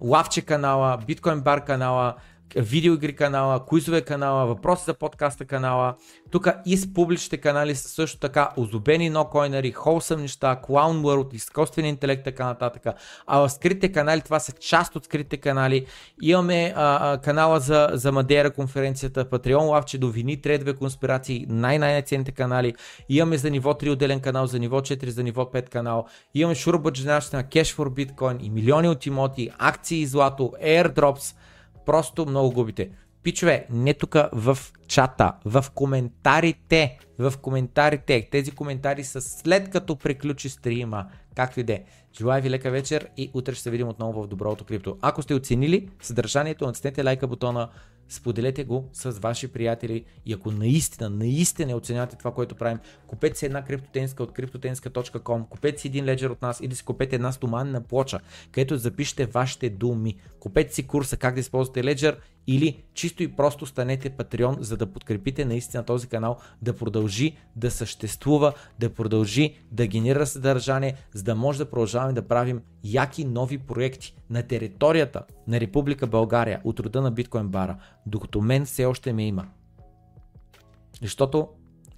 Лавче канала, Bitcoin бар канала, видеоигри канала, куизове канала, въпроси за подкаста канала. Тук и с публичните канали са също така озубени нокойнери, холсъм неща, Clown World, изкуствен интелект, така нататък. А в скритите канали, това са част от скритите канали. Имаме а, а, канала за, за Мадера конференцията, Patreon лавче до вини, тредове конспирации, най-най-ценните канали. Имаме за ниво 3 отделен канал, за ниво 4, за ниво 5 канал. Имаме шурбаджинащина, на Cash for Bitcoin и милиони от имоти, акции и злато, airdrops, Просто много губите. Пичове, не тук в чата, в коментарите, в коментарите. Тези коментари са след като приключи стрима. Както и де. Желая ви лека вечер и утре ще се видим отново в Доброто крипто. Ако сте оценили съдържанието, натиснете лайка бутона, споделете го с ваши приятели и ако наистина, наистина оценявате това, което правим, купете си една криптотенска от cryptotenska.com, купете си един леджер от нас или си купете една стоманна плоча, където запишете вашите думи. Купете си курса как да използвате леджер или чисто и просто станете патреон, за да подкрепите наистина този канал да продължи да съществува, да продължи да генерира съдържание, за да може да продължаваме да правим яки нови проекти на територията на Република България от рода на биткоин бара, докато мен все още ме има. Защото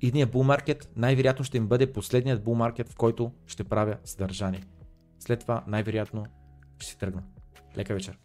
идния булмаркет най-вероятно ще им бъде последният булмаркет, в който ще правя съдържание. След това най-вероятно ще си тръгна. Лека вечер!